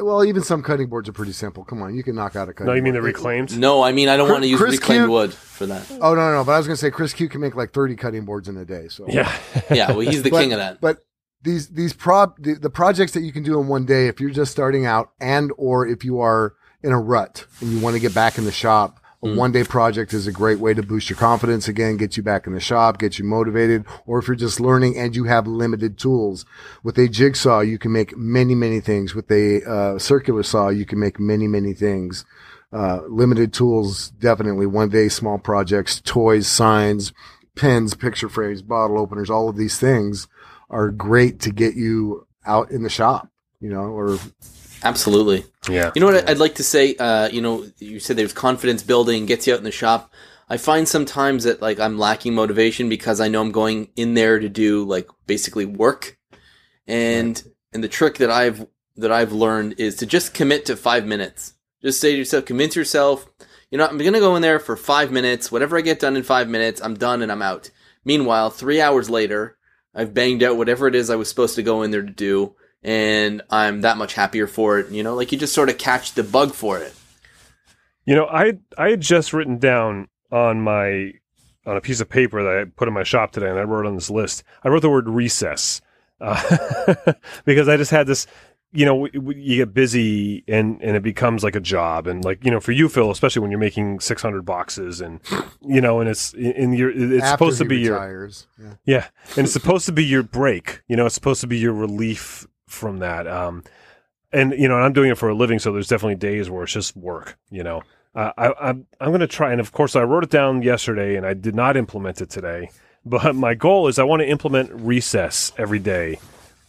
Well, even some cutting boards are pretty simple. Come on, you can knock out a cutting. no, you mean the board. reclaimed? No, I mean I don't Chris- want to use Chris reclaimed Cute- wood for that. Oh no, no, but I was gonna say Chris Q can make like thirty cutting boards in a day. So Yeah. Yeah, well, he's the But- king of that. But these these prop the, the projects that you can do in one day, if you're just starting out, and or if you are in a rut and you want to get back in the shop, a one day project is a great way to boost your confidence again, get you back in the shop, get you motivated. Or if you're just learning and you have limited tools with a jigsaw, you can make many, many things. With a uh, circular saw, you can make many, many things. Uh, limited tools, definitely one day small projects, toys, signs, pens, picture frames, bottle openers, all of these things are great to get you out in the shop, you know, or Absolutely. Yeah. You know what I'd like to say? Uh, you know, you said there's confidence building, gets you out in the shop. I find sometimes that like I'm lacking motivation because I know I'm going in there to do like basically work, and and the trick that I've that I've learned is to just commit to five minutes. Just say to yourself, convince yourself, you know, I'm gonna go in there for five minutes. Whatever I get done in five minutes, I'm done and I'm out. Meanwhile, three hours later, I've banged out whatever it is I was supposed to go in there to do, and I'm that much happier for it. You know, like you just sort of catch the bug for it. You know, I I had just written down on my on a piece of paper that I put in my shop today, and I wrote on this list. I wrote the word recess uh, because I just had this. You know, w- w- you get busy and and it becomes like a job, and like you know, for you, Phil, especially when you're making 600 boxes, and you know, and it's in your it's after supposed to he be your. Yeah. yeah, and it's supposed to be your break. You know, it's supposed to be your relief from that. Um, and you know, I'm doing it for a living, so there's definitely days where it's just work. You know, uh, I, I'm I'm going to try, and of course, I wrote it down yesterday, and I did not implement it today. But my goal is I want to implement recess every day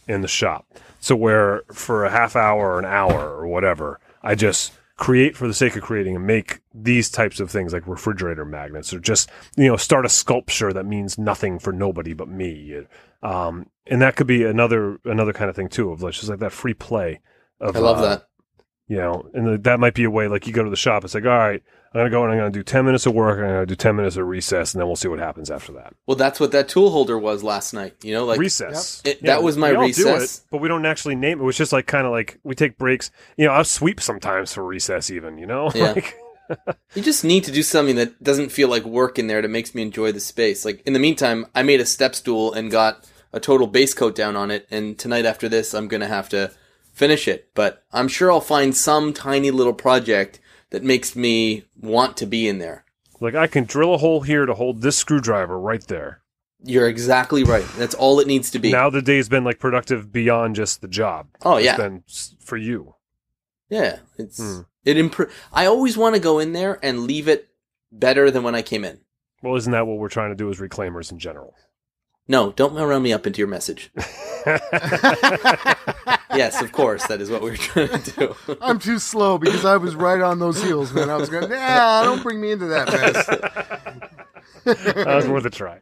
in the shop. So where for a half hour or an hour or whatever, I just create for the sake of creating and make these types of things like refrigerator magnets or just you know start a sculpture that means nothing for nobody but me um, and that could be another another kind of thing too of like just like that free play of, I love uh, that. you know and that might be a way like you go to the shop it's like all right i'm gonna go and i'm gonna do 10 minutes of work and i'm gonna do 10 minutes of recess and then we'll see what happens after that Well, that's what that tool holder was last night. You know, like recess It- that was my we all do recess. it, but we don't actually name it. It's just like kind of like we take breaks. You know, I'll sweep sometimes for recess, even. You know, Yeah. like you just need to do something that doesn't feel like work in there that makes me enjoy the space. Like in the meantime, I made a step stool and got a total base coat down on it. And tonight after this, I'm gonna have to finish it. But I'm sure I'll find some tiny little project that makes me want to be in there. like I can drill a hole here to hold this screwdriver right there. You're exactly right. That's all it needs to be. Now the day's been like productive beyond just the job. oh It's yeah. been for you. Yeah, it's Hmm. It impro- I always want to go in there and leave it better than when I came in. Well, isn't that what we're trying to do as reclaimers in general? No, don't round me up into your message. yes, of course, that is what we were trying to do. I'm too slow because I was right on those heels, man. I was going, nah, don't bring me into that mess. that was worth a try.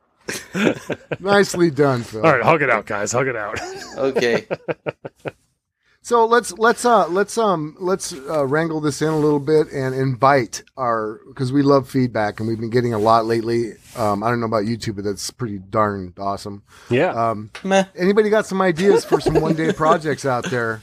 Nicely done, Phil. All right, hug it out, guys. Hug it out. okay. So let's let's uh let's um let's uh, wrangle this in a little bit and invite our because we love feedback and we've been getting a lot lately. Um, I don't know about YouTube, but that's pretty darn awesome. yeah. Um, Meh. anybody got some ideas for some one day projects out there?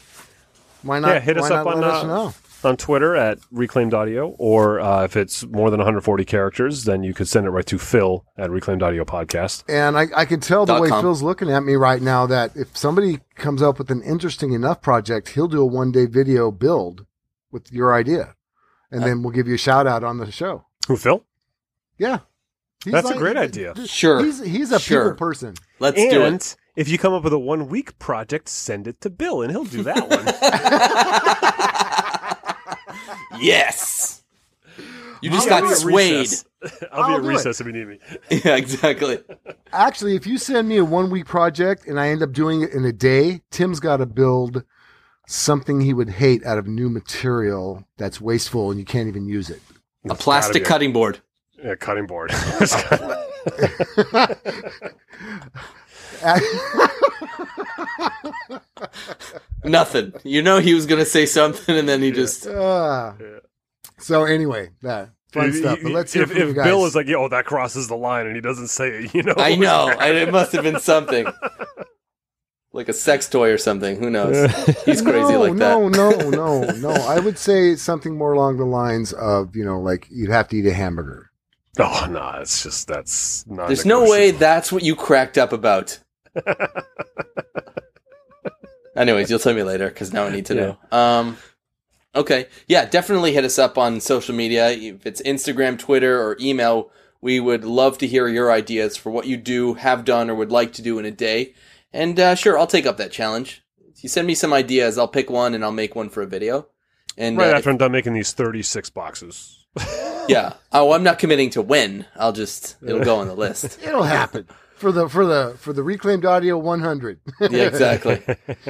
Why not? Yeah, hit us why up not on, let us uh, know. On Twitter at Reclaimed Audio, or uh, if it's more than 140 characters, then you could send it right to Phil at Reclaimed Audio Podcast. And I, I can tell the way com. Phil's looking at me right now that if somebody comes up with an interesting enough project, he'll do a one day video build with your idea, and Uh, then we'll give you a shout out on the show. Who, Phil? Yeah, He's That's a great idea. Sure. He's he's a Sure. people person. Let's do it. if you come up with a one week project, send it to Bill, and he'll do that one. yes. You just I'll got swayed. I'll, I'll be at do it. recess if you need me. yeah, exactly. Actually, if you send me a one week project and I end up doing it in a day, Tim's got to build something he would hate out of new material that's wasteful and you can't even use it. A plastic be a- cutting board. Yeah, cutting board. Nothing. You know he was gonna say something, and then he just. Ah. so anyway, that fun If- stuff. But let's hear if, from you guys. Bill is like, "Yo, that crosses the line," and he doesn't say it, you know. I know. I, it must have been something. Like a sex toy or something. Who knows? He's crazy no, like that. no, no, no, no. I would say something more along the lines of, you know, like you'd have to eat a hamburger. oh no, it's just that's not. There's no way that's what you cracked up about. Anyways, you'll tell me later because now I need to Yeah. know. Um, Okay. Yeah, definitely hit us up on social media. If it's Instagram, Twitter, or email, we would love to hear your ideas for what you do, have done, or would like to do in a day. And uh, sure, I'll take up that challenge. If you send me some ideas, I'll pick one and I'll make one for a video. And Right uh, after I'm done making these 36 boxes. yeah. Oh, I'm not committing to when. I'll just it'll go on the list. It'll happen for the for the for the reclaimed audio 100. Yeah, exactly.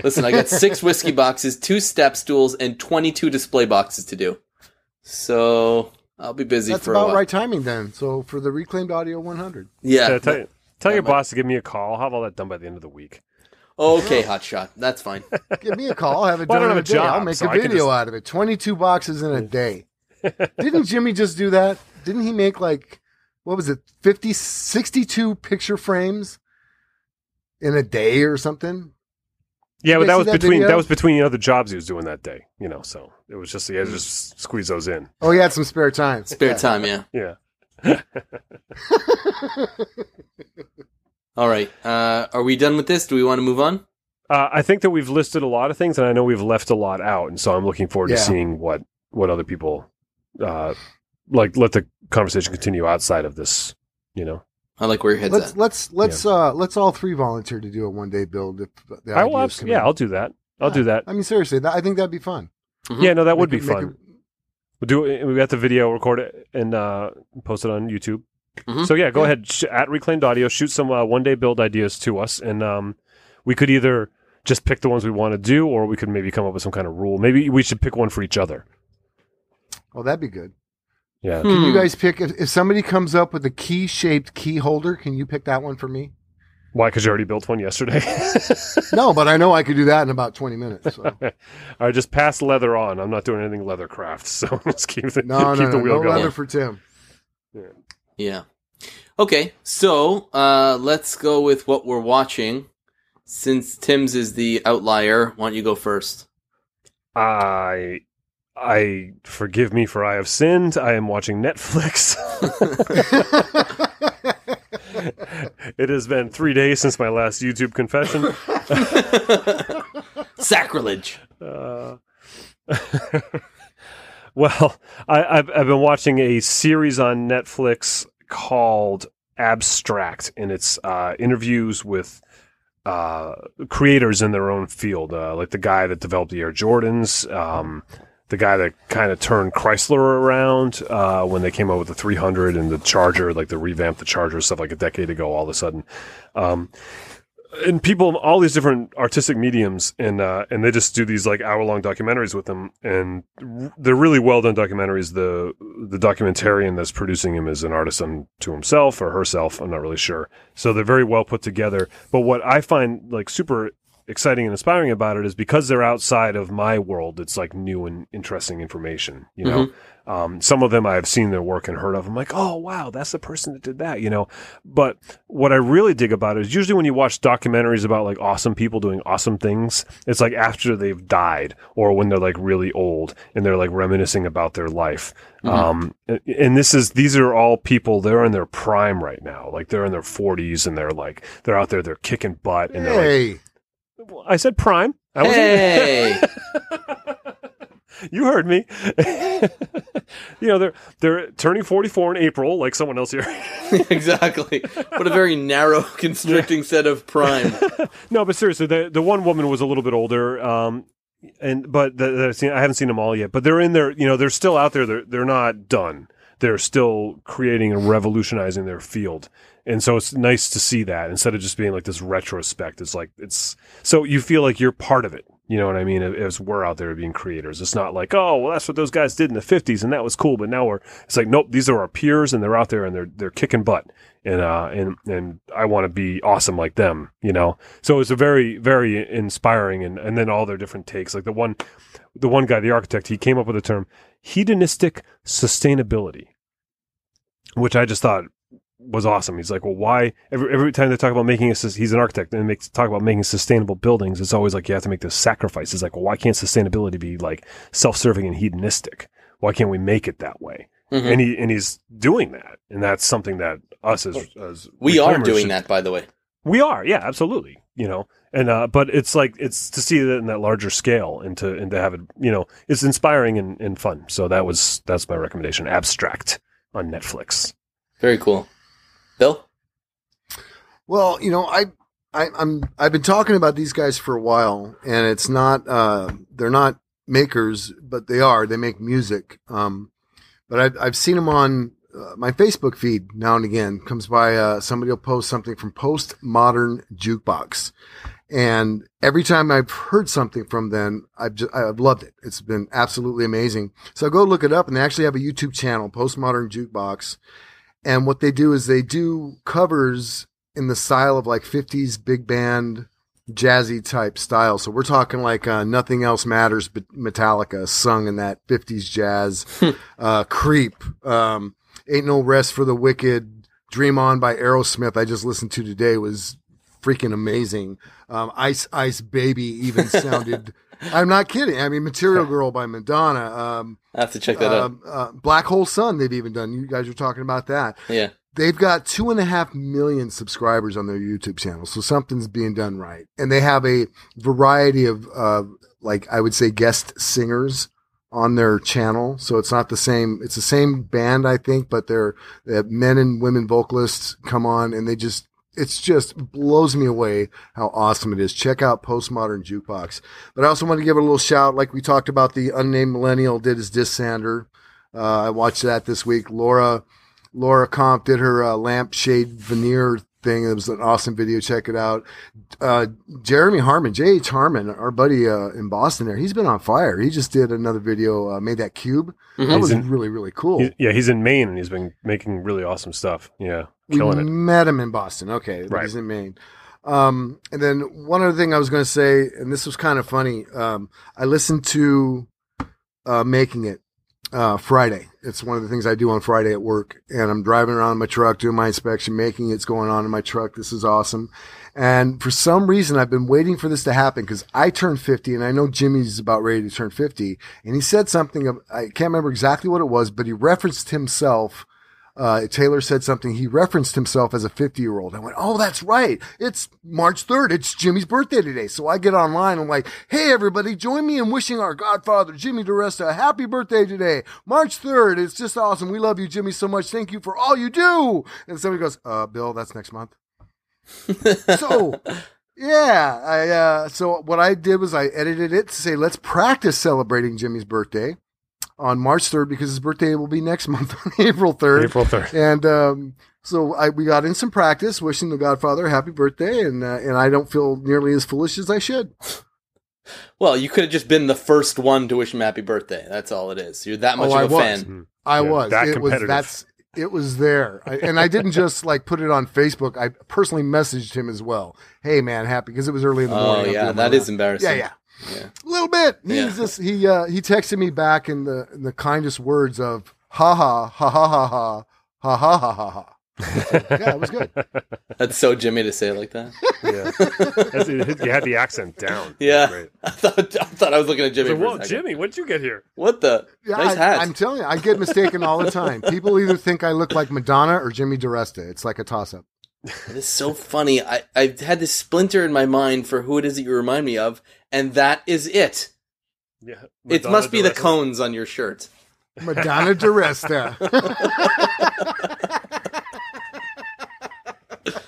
Listen, I got six whiskey boxes, two step stools, and 22 display boxes to do. So I'll be busy That's for a about while. right timing then. So for the reclaimed audio 100. Yeah. Yeah, tell, tell your might- boss to give me a call. I'll have all that done by the end of the week. Okay, hot shot. That's fine. Give me a call. I'll have it Well, I done don't in have a a day. I'll make so a I can video just- out of it. 22 boxes in a day. Didn't Jimmy just do that? Didn't he make like, what was it, 50, 62 picture frames in a day or something? Yeah, but that was that between video? that was between other jobs he was doing that day. You know, so it was just he had to just squeeze those in. Oh, he had some spare time. Spare Yeah. time, yeah. Yeah. All right. Uh, are we done with this? Do we want to move on? Uh, I think that we've listed a lot of things, and I know we've left a lot out, and so I'm looking forward Yeah. to seeing what what other people uh, like. Let the conversation continue outside of this. You know, I like where your head's Let's at. let's let's uh let's all three volunteer to do a one day build. If the I will. Abs- yeah, in. I'll do that. I'll do that. I mean, seriously, that, I think that'd be fun. Mhm. Yeah, no, that would Make be it- fun. it- We'll do it. We got the video, record it, and uh, post it on YouTube. Mhm. So yeah, go Yeah. ahead sh- at Reclaimed Audio. Shoot some uh, one day build ideas to us, and um, we could either just pick the ones we want to do, or we could maybe come up with some kind of rule. Maybe we should pick one for each other. Oh, that'd be good. Yeah. Can you Hmm. guys pick if, if somebody comes up with a key shaped key holder? Can you pick that one for me? Why? Because you already built one yesterday. No, but I know I could do that in about twenty minutes. So. All right, just pass leather on. I'm not doing anything leather craft, so let's keep the No, keep no, the no, wheel no going. leather for Tim. Yeah. Okay, so uh, let's go with what we're watching. Since Tim's is the outlier, why don't you go first? I, I forgive me for I have sinned. I am watching Netflix. it has been three days since my last YouTube confession. Sacrilege. Uh, well, I, I've, I've been watching a series on Netflix called Abstract, and it's uh, interviews with uh, creators in their own field, uh, like the guy that developed the Air Jordans, um, the guy that kind of turned Chrysler around uh, when they came out with the 300 and the Charger, like the revamped the Charger stuff like a decade ago. All of a sudden, um, and people all these different artistic mediums and uh, and they just do these like hour long documentaries with them and they're really well done documentaries. The the documentarian that's producing him is an artist unto himself or herself I'm not really sure. So they're very well put together. But what I find like super exciting and inspiring about it is because they're outside of my world it's like new and interesting information you know um, some of them I've seen their work and heard of. I'm like, oh wow, that's the person that did that, you know. But what I really dig about it is usually when you watch documentaries about like awesome people doing awesome things, it's like after they've died or when they're like really old and they're like reminiscing about their life. Um, and, and this is these are all people they're in their prime right now, like they're in their 40s and they're like they're out there they're kicking butt and they're Hey, like, I said prime. I wasn't- Hey, you heard me. you know, they're they're turning 44 in April, like someone else here. exactly. What a very narrow, constricting set of prime. no, but seriously, the the one woman was a little bit older, um, and but the, the, I've seen- I haven't seen them all yet. But they're in there. You know, they're still out there. They're they're not done. They're still creating and revolutionizing their field. And so it's nice to see that instead of just being like this retrospect. It's like it's so you feel like you're part of it. You know what I mean? As we're out there being creators, it's not like oh well that's what those guys did in the '50s and that was cool. But now we're it's like nope, these are our peers and they're out there and they're they're kicking butt and uh and and I want to be awesome like them. You know, so it's a very very inspiring and and then all their different takes. Like the one the one guy, the architect, he came up with the term hedonistic sustainability, which I just thought was awesome. He's like, well, why every every time they talk about making a he's an architect and makes talk about making sustainable buildings, it's always like you have to make this sacrifice. It's like, well, why can't sustainability be like self-serving and hedonistic? Why can't we make it that way? Mhm. And he and he's doing that, and that's something that us as as We are doing should- that, by the way. We are, yeah, absolutely. you know, and uh, but it's like it's to see it in that larger scale and to and to have it, you know, it's inspiring and, and fun. So that was that's my recommendation. Abstract on Netflix. Very cool. Bill? Well, you know, I, I I'm I've been talking about these guys for a while, and it's not uh, they're not makers, but they are. They make music. Um, but I've I've seen them on uh, my Facebook feed now and again. Comes by uh, somebody will post something from Postmodern Jukebox, and every time I've heard something from them, I've just, I've loved it. It's been absolutely amazing. So I go look it up, and they actually have a YouTube channel, Postmodern Jukebox. And what they do is they do covers in the style of like 50s big band jazzy type style. So we're talking like uh, Nothing Else Matters but Metallica sung in that 50s jazz. uh, Creep, um, Ain't No Rest for the Wicked, Dream On by Aerosmith I just listened to today was freaking amazing. Um, Ice Ice Baby even sounded I'm not kidding. I mean Material Girl by Madonna. Um, I have to check that out. um, uh, Black Hole Sun they've even done. You guys were talking about that. Yeah. They've got two and a half million subscribers on their YouTube channel, so something's being done right. And they have a variety of, uh, like I would say, guest singers on their channel. So it's not the same. It's the same band, I think, but they're, they men and women vocalists come on, and they just, it's just blows me away how awesome it is. Check out Postmodern Jukebox. But I also want to give it a little shout, like we talked about. The unnamed millennial did his disc sander. Uh, I watched that this week. Laura. Laura Kampf did her uh, lampshade veneer thing. It was an awesome video. Check it out. Uh, Jeremy Harmon, J.H. Harmon, our buddy uh, in Boston there, he's been on fire. He just did another video, uh, made that cube. That He's was in- really, really cool. He- yeah, he's in Maine and he's been making really awesome stuff. Yeah, we killing it. met him in Boston. Okay, Right. he's in Maine. Um, and then one other thing I was going to say, and this was kind of funny. Um, I listened to uh, making it uh, Friday. It's one of the things I do on Friday at work, and I'm driving around my truck doing my inspection, making it's going on in my truck. This is awesome. And for some reason, I've been waiting for this to happen because I turned 50 and I know Jimmy's about ready to turn 50. And he said something, of, I can't remember exactly what it was, but he referenced himself uh, Taylor said something. He referenced himself as a 50 year old. I went, Oh, that's right. It's March 3rd. It's Jimmy's birthday today. So I get online. I'm like, Hey, everybody, join me in wishing our godfather, Jimmy DiResta, a happy birthday today. March 3rd. It's just awesome. We love you, Jimmy, so much. Thank you for all you do. And somebody goes, Uh, Bill, that's next month. so yeah, I uh so what I did was I edited it to say let's practice celebrating Jimmy's birthday on March 3rd because his birthday will be next month on April 3rd. April third. And um so I we got in some practice wishing the Godfather a happy birthday and uh, and I don't feel nearly as foolish as I should. Well, you could have just been the first one to wish him happy birthday. That's all it is. You're that much Oh, of a was. fan. I Yeah, was. that it was competitive. that's it was there. I, and I didn't just like put it on Facebook. I personally messaged him as well. Hey man, happy because it was early in the Oh morning. I'm yeah, that is embarrassing. Yeah, yeah. Yeah. A little bit. He's Yeah. just he uh he texted me back in the in the kindest words of ha ha ha ha ha ha ha ha ha ha ha. Yeah, it was good. That's so Jimmy to say it like that. Yeah, That's- you had the accent down. Yeah. I thought I thought I was looking at Jimmy. So, whoa. Jimmy, what'd you get here? What the? Yeah, nice I, hat. I'm telling you, I get mistaken all the time. People either think I look like Madonna or Jimmy DiResta. It's like a toss up. It is so funny. I, I had this splinter in my mind for who it is that you remind me of, and that is it. Yeah, it must be the cones on your shirt. Madonna DiResta.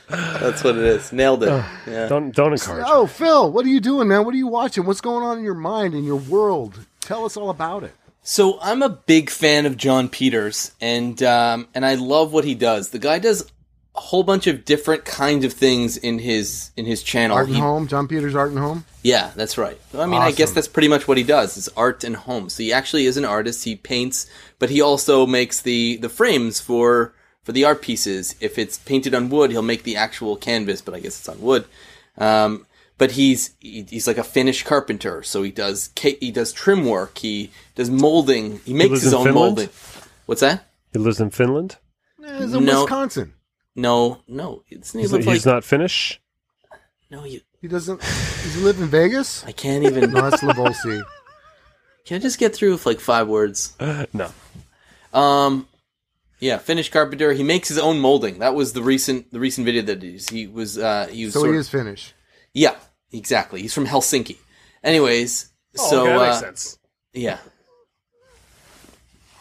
That's what it is. Nailed it. Yeah. Don't don't encourage. it. oh, Phil, what are you doing, man? What are you watching? What's going on in your mind, in your world? Tell us all about it. So I'm a big fan of John Peters, and um, and I love what he does. The guy does a whole bunch of different kinds of things in his in his channel. Art and He- Home, John Peters Art and Home. Yeah, that's right. I mean, I guess that's pretty much what he does is art and home. So he actually is an artist. He paints, but he also makes the the frames for for the art pieces. If it's painted on wood, he'll make the actual canvas, but I guess it's on wood. Um, but he's he, he's like a Finnish carpenter, so he does he does trim work. He does molding. He makes lives his own Finland? molding. What's that? He lives in Finland. Eh, It's in No. Wisconsin. No, no. It's, he He's, lives he's like not Finnish. no. You, He doesn't. Does he live in Vegas? I can't even. No, that's Lavolsi. Can I just get through with like five words? no. Um, yeah, Finnish carpenter. He makes his own molding. That was the recent the recent video that he, he was uh he was So sort he of- is Finnish. Yeah, exactly. He's from Helsinki. Anyways, so oh, okay, that makes uh, sense. yeah.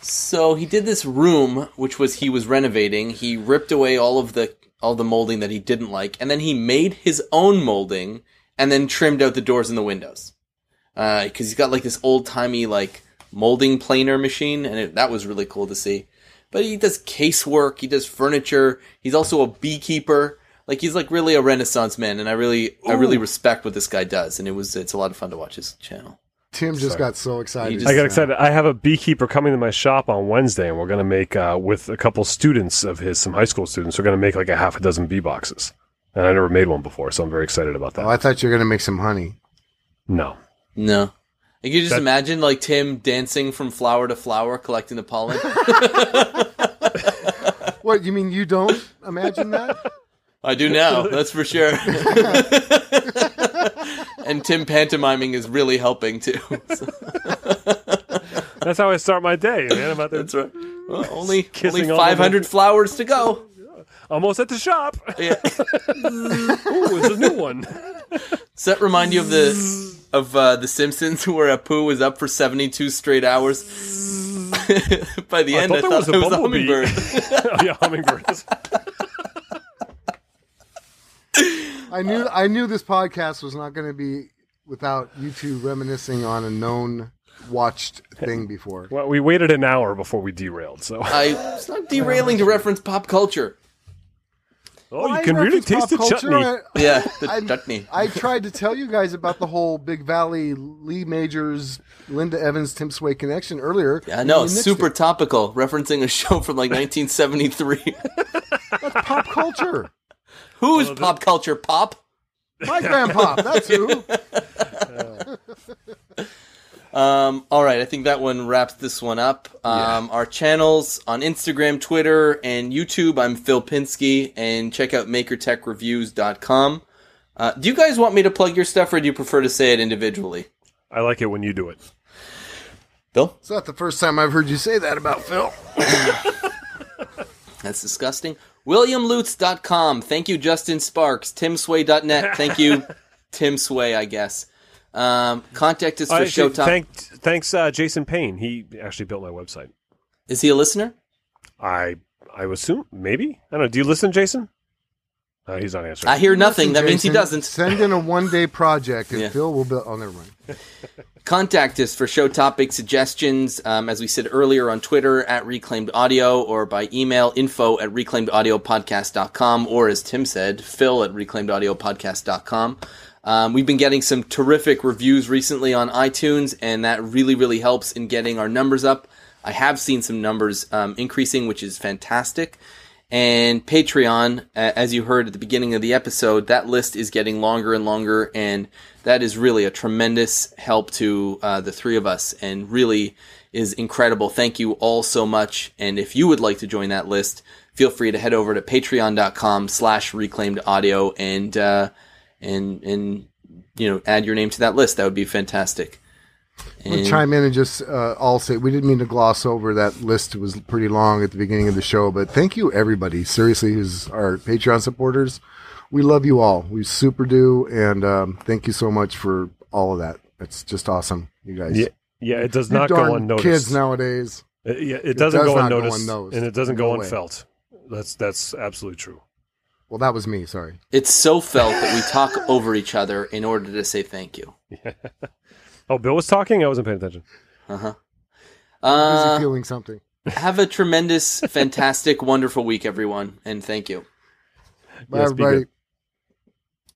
So he did this room, which was he was renovating. He ripped away all of the all the molding that he didn't like, and then he made his own molding, and then trimmed out the doors and the windows. Uh, because he's got like this old timey like molding planer machine, and it, that was really cool to see. But he does casework, he does furniture. He's also a beekeeper. Like he's like really a renaissance man, and I really I really respect what this guy does. And it was it's a lot of fun to watch his channel. Tim just Sorry. got so excited. just- I got just now. excited. I have a beekeeper coming to my shop on Wednesday, and we're going to make uh, with a couple students of his, some high school students. We're going to make like a half a dozen bee boxes, and I never made one before, so I'm very excited about that. Oh, I thought you were going to make some honey. no, No. You can just That- imagine like Tim dancing from flower to flower, collecting the pollen. What you mean? You don't imagine that? I do now, that's for sure. and Tim pantomiming is really helping too. that's how I start my day, man. I'm out there That's right. Well, only only all 500 flowers to go. almost at the shop. Yeah. Ooh, it's a new one. Does that remind you of the of uh, the Simpsons where Apu was up for 72 straight hours? By the I end, I thought thought it was was a a hummingbird. oh, yeah, hummingbirds. I knew I knew this podcast was not going to be without you two reminiscing on a known watched thing before. Well, we waited an hour before we derailed, so I it's not derailing to reference pop culture. oh, I you can really taste the culture. chutney. I- Yeah, the I- chutney. I tried to tell you guys about the whole Big Valley Lee Majors, Linda Evans, Tim Sway connection earlier. I know, and you nixed super it. topical, referencing a show from like 1973. pop culture. Who's pop culture pop? My grandpa. That's who. Um, all right, I think that one wraps this one up. Um, Our channels on Instagram, Twitter, and YouTube. I'm Phil Pinsky, and check out MakerTechReviews.com. Uh, do you guys want me to plug your stuff, or do you prefer to say it individually? I like it when you do it. Bill, It's not the first time I've heard you say that about Phil. that's disgusting. WilliamLutz.com. Thank you, Justin Sparks. TimSway.net. Thank you, Tim Sway. I guess. Um, contact us for Uh, show actually, thank, thanks, uh, Jason Payne. He actually built my website. Is he a listener? I I assume maybe I don't know. Do you listen, Jason? Uh, he's not answering. I hear nothing. That means he doesn't. Send in a one day project and Yeah. Phil will build. Oh, never mind. Contact us for show topic suggestions, um, as we said earlier on Twitter at Reclaimed Audio or by email info at reclaimedaudiopodcast.com or as Tim said, phil at reclaimedaudiopodcast.com. Um, we've been getting some terrific reviews recently on iTunes, and that really, really helps in getting our numbers up. I have seen some numbers um, increasing, which is fantastic. And Patreon, as you heard at the beginning of the episode, that list is getting longer and longer, and that is really a tremendous help to uh, the three of us, and really is incredible. Thank you all so much. And if you would like to join that list, feel free to head over to patreon.com slash reclaimed audio and uh, and and you know add your name to that list. That would be fantastic. I'm gonna chime in and just uh, all say we didn't mean to gloss over that list. It was pretty long at the beginning of the show, but thank you everybody. Seriously, who's our Patreon supporters? We love you all. We super do, and um, thank you so much for all of that. It's just awesome, you guys. yeah, yeah. It does You not go unnoticed. Kids nowadays. Uh, yeah, it doesn't does go not go unnoticed, unnoticed. and it doesn't No go way. unfelt. That's that's absolutely true. Well, that was me. Sorry. It's so felt that we talk over each other in order to say thank you. Oh, Bill was talking. I wasn't paying attention. Uh-huh. Uh Busy feeling something. Have a tremendous, fantastic, wonderful week, everyone, and thank you. Bye, Yes, be everybody. good.